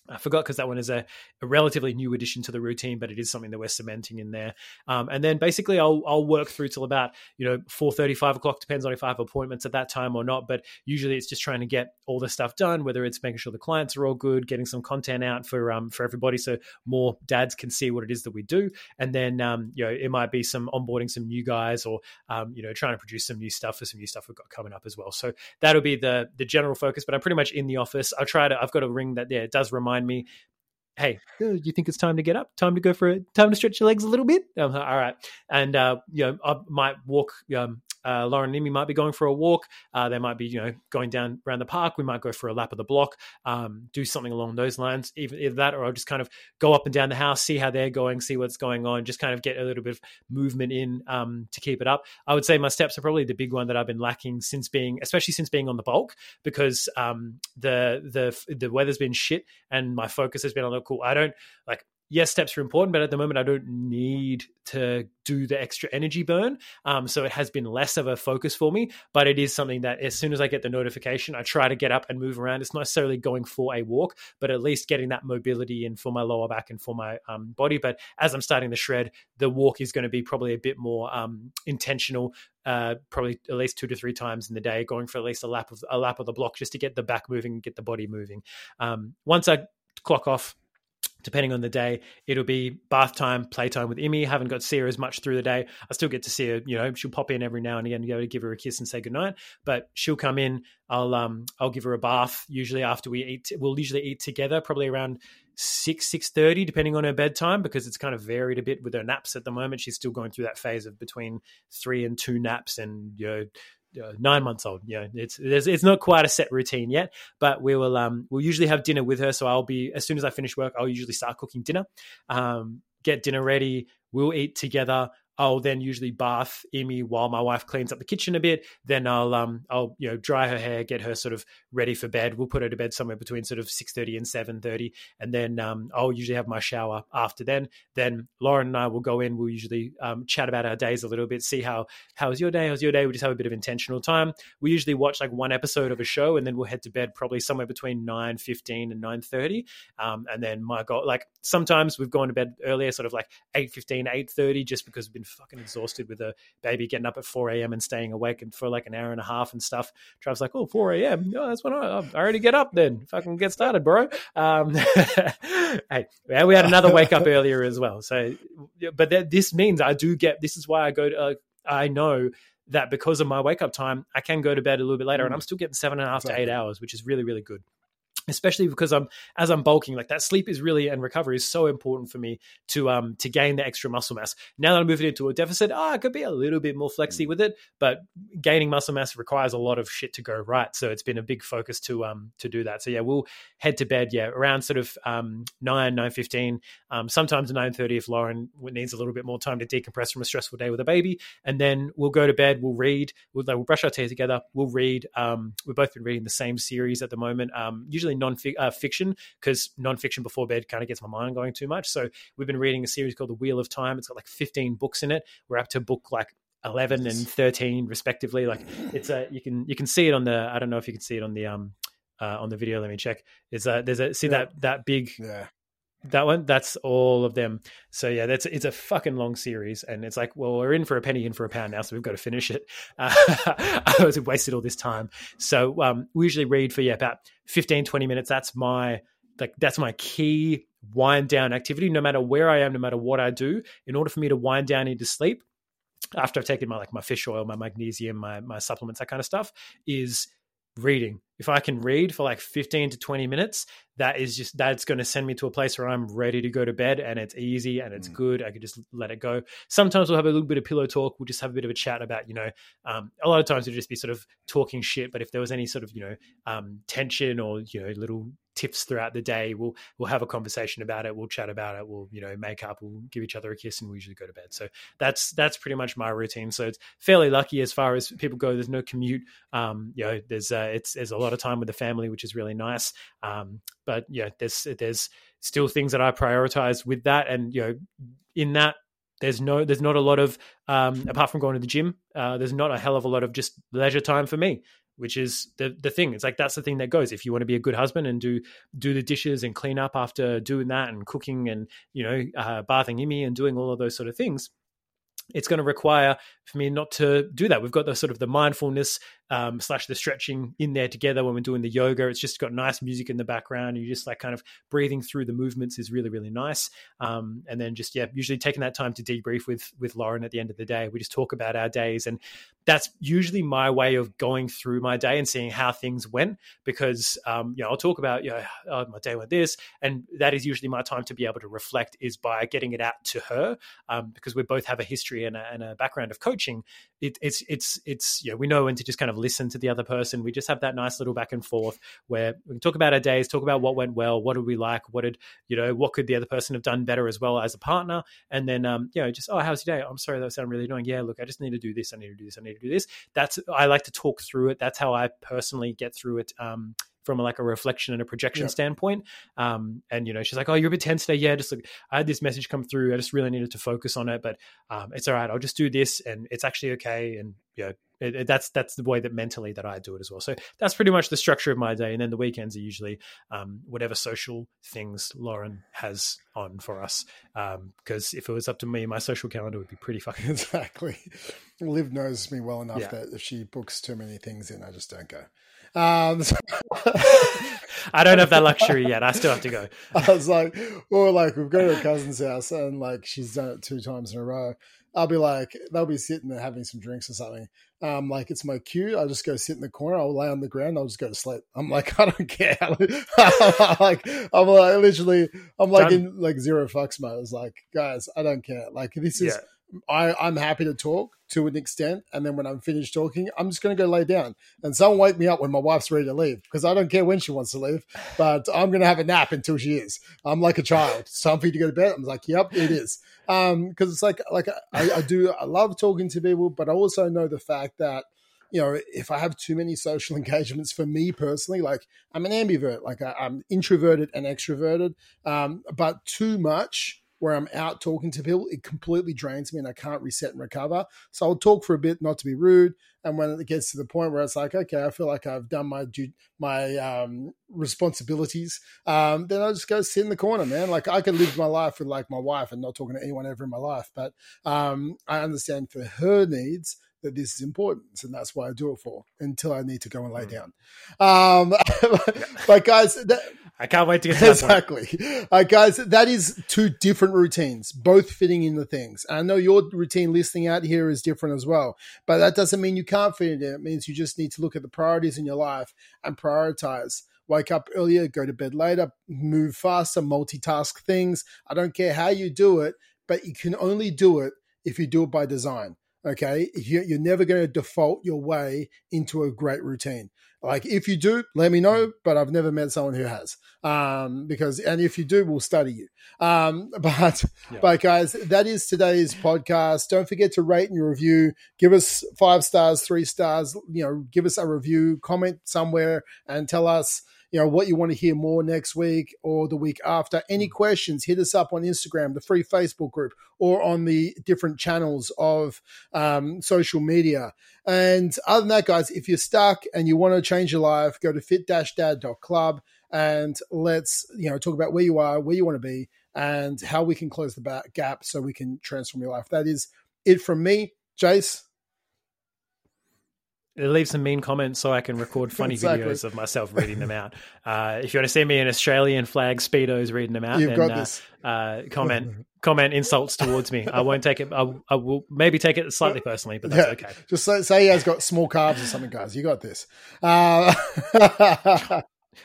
I forgot because that one is a, a, relatively new addition to the routine, but it is something that we're cementing in there. Um, and then basically, I'll I'll work through till about you know four thirty, five o'clock. Depends on if I have appointments at that time or not. But usually, it's just trying to get all the stuff done. Whether it's making sure the clients are all good, getting some content out for um for everybody, so more dads can see what it is that we do. And then um you know it might be some onboarding some new guys or um you know trying to produce some new stuff for some new stuff we've got coming up as well. So that'll be the the general focus. But I'm pretty much in the office. I try to. I've got a ring that yeah it does remind me hey, do you think it's time to get up? Time to go for a time to stretch your legs a little bit? all right. And, uh, you know, I might walk um, uh, Lauren and Imi might be going for a walk. Uh, they might be, you know, going down around the park. We might go for a lap of the block, um, do something along those lines. Either, either, that, or I'll just kind of go up and down the house, see how they're going, see what's going on, just kind of get a little bit of movement in um, to keep it up. I would say my steps are probably the big one that I've been lacking since being, especially since being on the bulk, because um, the the the weather's been shit and my focus has been on the cool. I don't like yes, steps are important, but at the moment I don't need to do the extra energy burn. Um, so it has been less of a focus for me, but it is something that as soon as I get the notification, I try to get up and move around. It's not necessarily going for a walk, but at least getting that mobility in for my lower back and for my um, body. But as I'm starting the shred, the walk is going to be probably a bit more um, intentional. Uh, probably at least two to three times in the day, going for at least a lap of a lap of the block just to get the back moving, get the body moving. Um, once I clock off depending on the day, it'll be bath time, playtime with Imi. Haven't got to see her as much through the day. I still get to see her. You know, she'll pop in every now and again go to give her a kiss and say goodnight. But she'll come in. I'll um I'll give her a bath. Usually after we eat, we'll usually eat together, probably around six six thirty, depending on her bedtime, because it's kind of varied a bit with her naps at the moment. She's still going through that phase of between three and two naps, and you know uh, nine months old. Yeah, know, it's it's not quite a set routine yet, but we will um we'll usually have dinner with her. So I'll be as soon as I finish work, I'll usually start cooking dinner, um, get dinner ready. We'll eat together. I'll then usually bath Imi while my wife cleans up the kitchen a bit. Then I'll um I'll you know dry her hair, get her sort of ready for bed. We'll put her to bed somewhere between sort of six thirty and seven thirty, and then um I'll usually have my shower after then. Then Lauren and I will go in. We'll usually um, chat about our days a little bit, see how how's your day, how's your day. We just have a bit of intentional time. We usually watch like one episode of a show, and then we'll head to bed probably somewhere between nine fifteen and nine thirty. Um, and then my God, like sometimes we've gone to bed earlier, sort of like 8.15, 8.30, just because we've been fucking exhausted with a baby getting up at 4 a.m. and staying awake and for like an hour and a half and stuff. Trav's like, oh, 4 a.m. Oh, that's when I, I already get up then. Fucking get started, bro. Um, (laughs) hey, we had another wake up (laughs) earlier as well. So, but th- this means I do get, this is why I go to, uh, I know that because of my wake up time, I can go to bed a little bit later and I'm still getting seven and a half to eight hours, which is really, really good. Especially because I'm as I'm bulking, like that sleep is really and recovery is so important for me to um to gain the extra muscle mass. Now that I'm moving into a deficit, ah, oh, I could be a little bit more flexy mm. with it, but gaining muscle mass requires a lot of shit to go right. So it's been a big focus to um to do that. So yeah, we'll head to bed yeah around sort of um nine nine fifteen, um sometimes nine thirty if Lauren needs a little bit more time to decompress from a stressful day with a baby, and then we'll go to bed. We'll read. We'll, we'll brush our teeth together. We'll read. Um, we've both been reading the same series at the moment. Um, usually non-fiction uh, because non-fiction before bed kind of gets my mind going too much. So we've been reading a series called The Wheel of Time. It's got like 15 books in it. We're up to book like 11 and 13 respectively. Like it's a you can you can see it on the I don't know if you can see it on the um uh, on the video. Let me check. Is a there's a see yeah. that that big yeah that one that's all of them. So yeah that's it's a fucking long series and it's like well we're in for a penny in for a pound now so we've got to finish it. Uh, i was wasted all this time. So um, we usually read for yeah about 15 20 minutes. That's my like that's my key wind down activity no matter where i am no matter what i do. In order for me to wind down into sleep after i've taken my like my fish oil my magnesium my my supplements that kind of stuff is reading if I can read for like 15 to 20 minutes, that is just that's going to send me to a place where I'm ready to go to bed and it's easy and it's mm. good. I could just let it go. Sometimes we'll have a little bit of pillow talk. We'll just have a bit of a chat about, you know, um, a lot of times we'll just be sort of talking shit. But if there was any sort of, you know, um, tension or, you know, little tips throughout the day. We'll we'll have a conversation about it. We'll chat about it. We'll you know make up. We'll give each other a kiss, and we usually go to bed. So that's that's pretty much my routine. So it's fairly lucky as far as people go. There's no commute. Um, you know, there's uh, it's there's a lot of time with the family, which is really nice. Um, but yeah, there's there's still things that I prioritize with that, and you know, in that there's no there's not a lot of um, apart from going to the gym uh, there's not a hell of a lot of just leisure time for me which is the the thing. It's like that's the thing that goes. If you want to be a good husband and do do the dishes and clean up after doing that and cooking and you know uh, bathing Imi and doing all of those sort of things, it's going to require for me not to do that. We've got the sort of the mindfulness um, slash the stretching in there together when we're doing the yoga. It's just got nice music in the background. you're just like kind of breathing through the movements is really really nice. Um, and then just yeah, usually taking that time to debrief with with Lauren at the end of the day. We just talk about our days, and that's usually my way of going through my day and seeing how things went. Because um, you know I'll talk about you know oh, my day went this, and that is usually my time to be able to reflect is by getting it out to her um, because we both have a history and a, and a background of coaching. It, it's it's it's you know we know when to just kind of listen to the other person. We just have that nice little back and forth where we can talk about our days, talk about what went well, what did we like, what did you know, what could the other person have done better as well as a partner, and then um, you know, just oh, how's your day? I'm sorry that sounded really annoying. Yeah, look, I just need to do this. I need to do this. I need to do this. That's I like to talk through it. That's how I personally get through it. Um, from like a reflection and a projection yeah. standpoint. Um, and you know, she's like, "Oh, you're a bit tense today." Yeah, just like I had this message come through. I just really needed to focus on it, but um, it's all right. I'll just do this, and it's actually okay. And you know, it, it, that's that's the way that mentally that I do it as well. So that's pretty much the structure of my day. And then the weekends are usually um, whatever social things Lauren has on for us. Because um, if it was up to me, my social calendar would be pretty fucking (laughs) exactly. Liv knows me well enough yeah. that if she books too many things in, I just don't go. Um, (laughs) so I don't have that luxury yet. I still have to go. (laughs) I was like, or like we've got to a cousin's house and like she's done it two times in a row. I'll be like, they'll be sitting there having some drinks or something. Um, like it's my cue. I'll just go sit in the corner. I'll lay on the ground. I'll just go to sleep. I'm like, (laughs) I don't care. (laughs) like, I'm like, literally, I'm like Done. in like zero fucks mode. I was like, guys, I don't care. Like this is, yeah. I, I'm happy to talk to an extent. And then when I'm finished talking, I'm just going to go lay down. And someone wake me up when my wife's ready to leave because I don't care when she wants to leave, (sighs) but I'm going to have a nap until she is. I'm like a child. It's time for you to go to bed. I'm like, yep, it is. Um, because it's like, like I, I do, I love talking to people, but I also know the fact that, you know, if I have too many social (laughs) engagements for me personally, like I'm an ambivert, like I, am introverted and extroverted, um, but too much where I'm out talking to people, it completely drains me and I can't reset and recover. So I'll talk for a bit, not to be rude. And when it gets to the point where it's like, okay, I feel like I've done my my um, responsibilities, um, then I just go sit in the corner, man. Like I could live my life with like my wife and not talking to anyone ever in my life, but um, I understand for her needs that this is important, and that's why I do it for until I need to go and lay mm. down. Um, (laughs) but guys, that, I can't wait to get (laughs) to exactly, uh, guys. That is two different routines, both fitting in the things. I know your routine listing out here is different as well, but that doesn't mean you can't fit it in. It means you just need to look at the priorities in your life and prioritize wake up earlier, go to bed later, move faster, multitask things. I don't care how you do it, but you can only do it if you do it by design. Okay. You're never going to default your way into a great routine. Like if you do, let me know. But I've never met someone who has. Um, because and if you do, we'll study you. Um, (laughs) but yeah. but guys, that is today's podcast. Don't forget to rate and review. Give us five stars, three stars. You know, give us a review. Comment somewhere and tell us you know what you want to hear more next week or the week after. Any mm. questions hit us up on instagram the free facebook group or on the different channels of um, social media. And other than that guys if you're stuck and you want to change your life go to fit-dad.club and let's you know talk about where you are where you want to be and how we can close the gap so we can transform your life. That is it from me. Jace leave some mean comments so I can record funny (laughs) exactly. videos of myself reading them out. Uh, if you want to see me in Australian flag speedos reading them out, You've then uh, uh, comment comment insults towards me. I won't take it. I, I, will maybe take it slightly personally, but that's yeah. okay. Just say, say he has got small calves or something, guys. You got this. Uh, (laughs)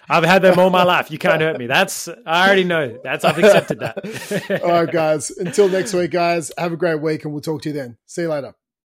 I've had them all my life. You can't hurt me. That's I already know. That's I've accepted that. (laughs) all right, guys. Until next week, guys. Have a great week, and we'll talk to you then. See you later.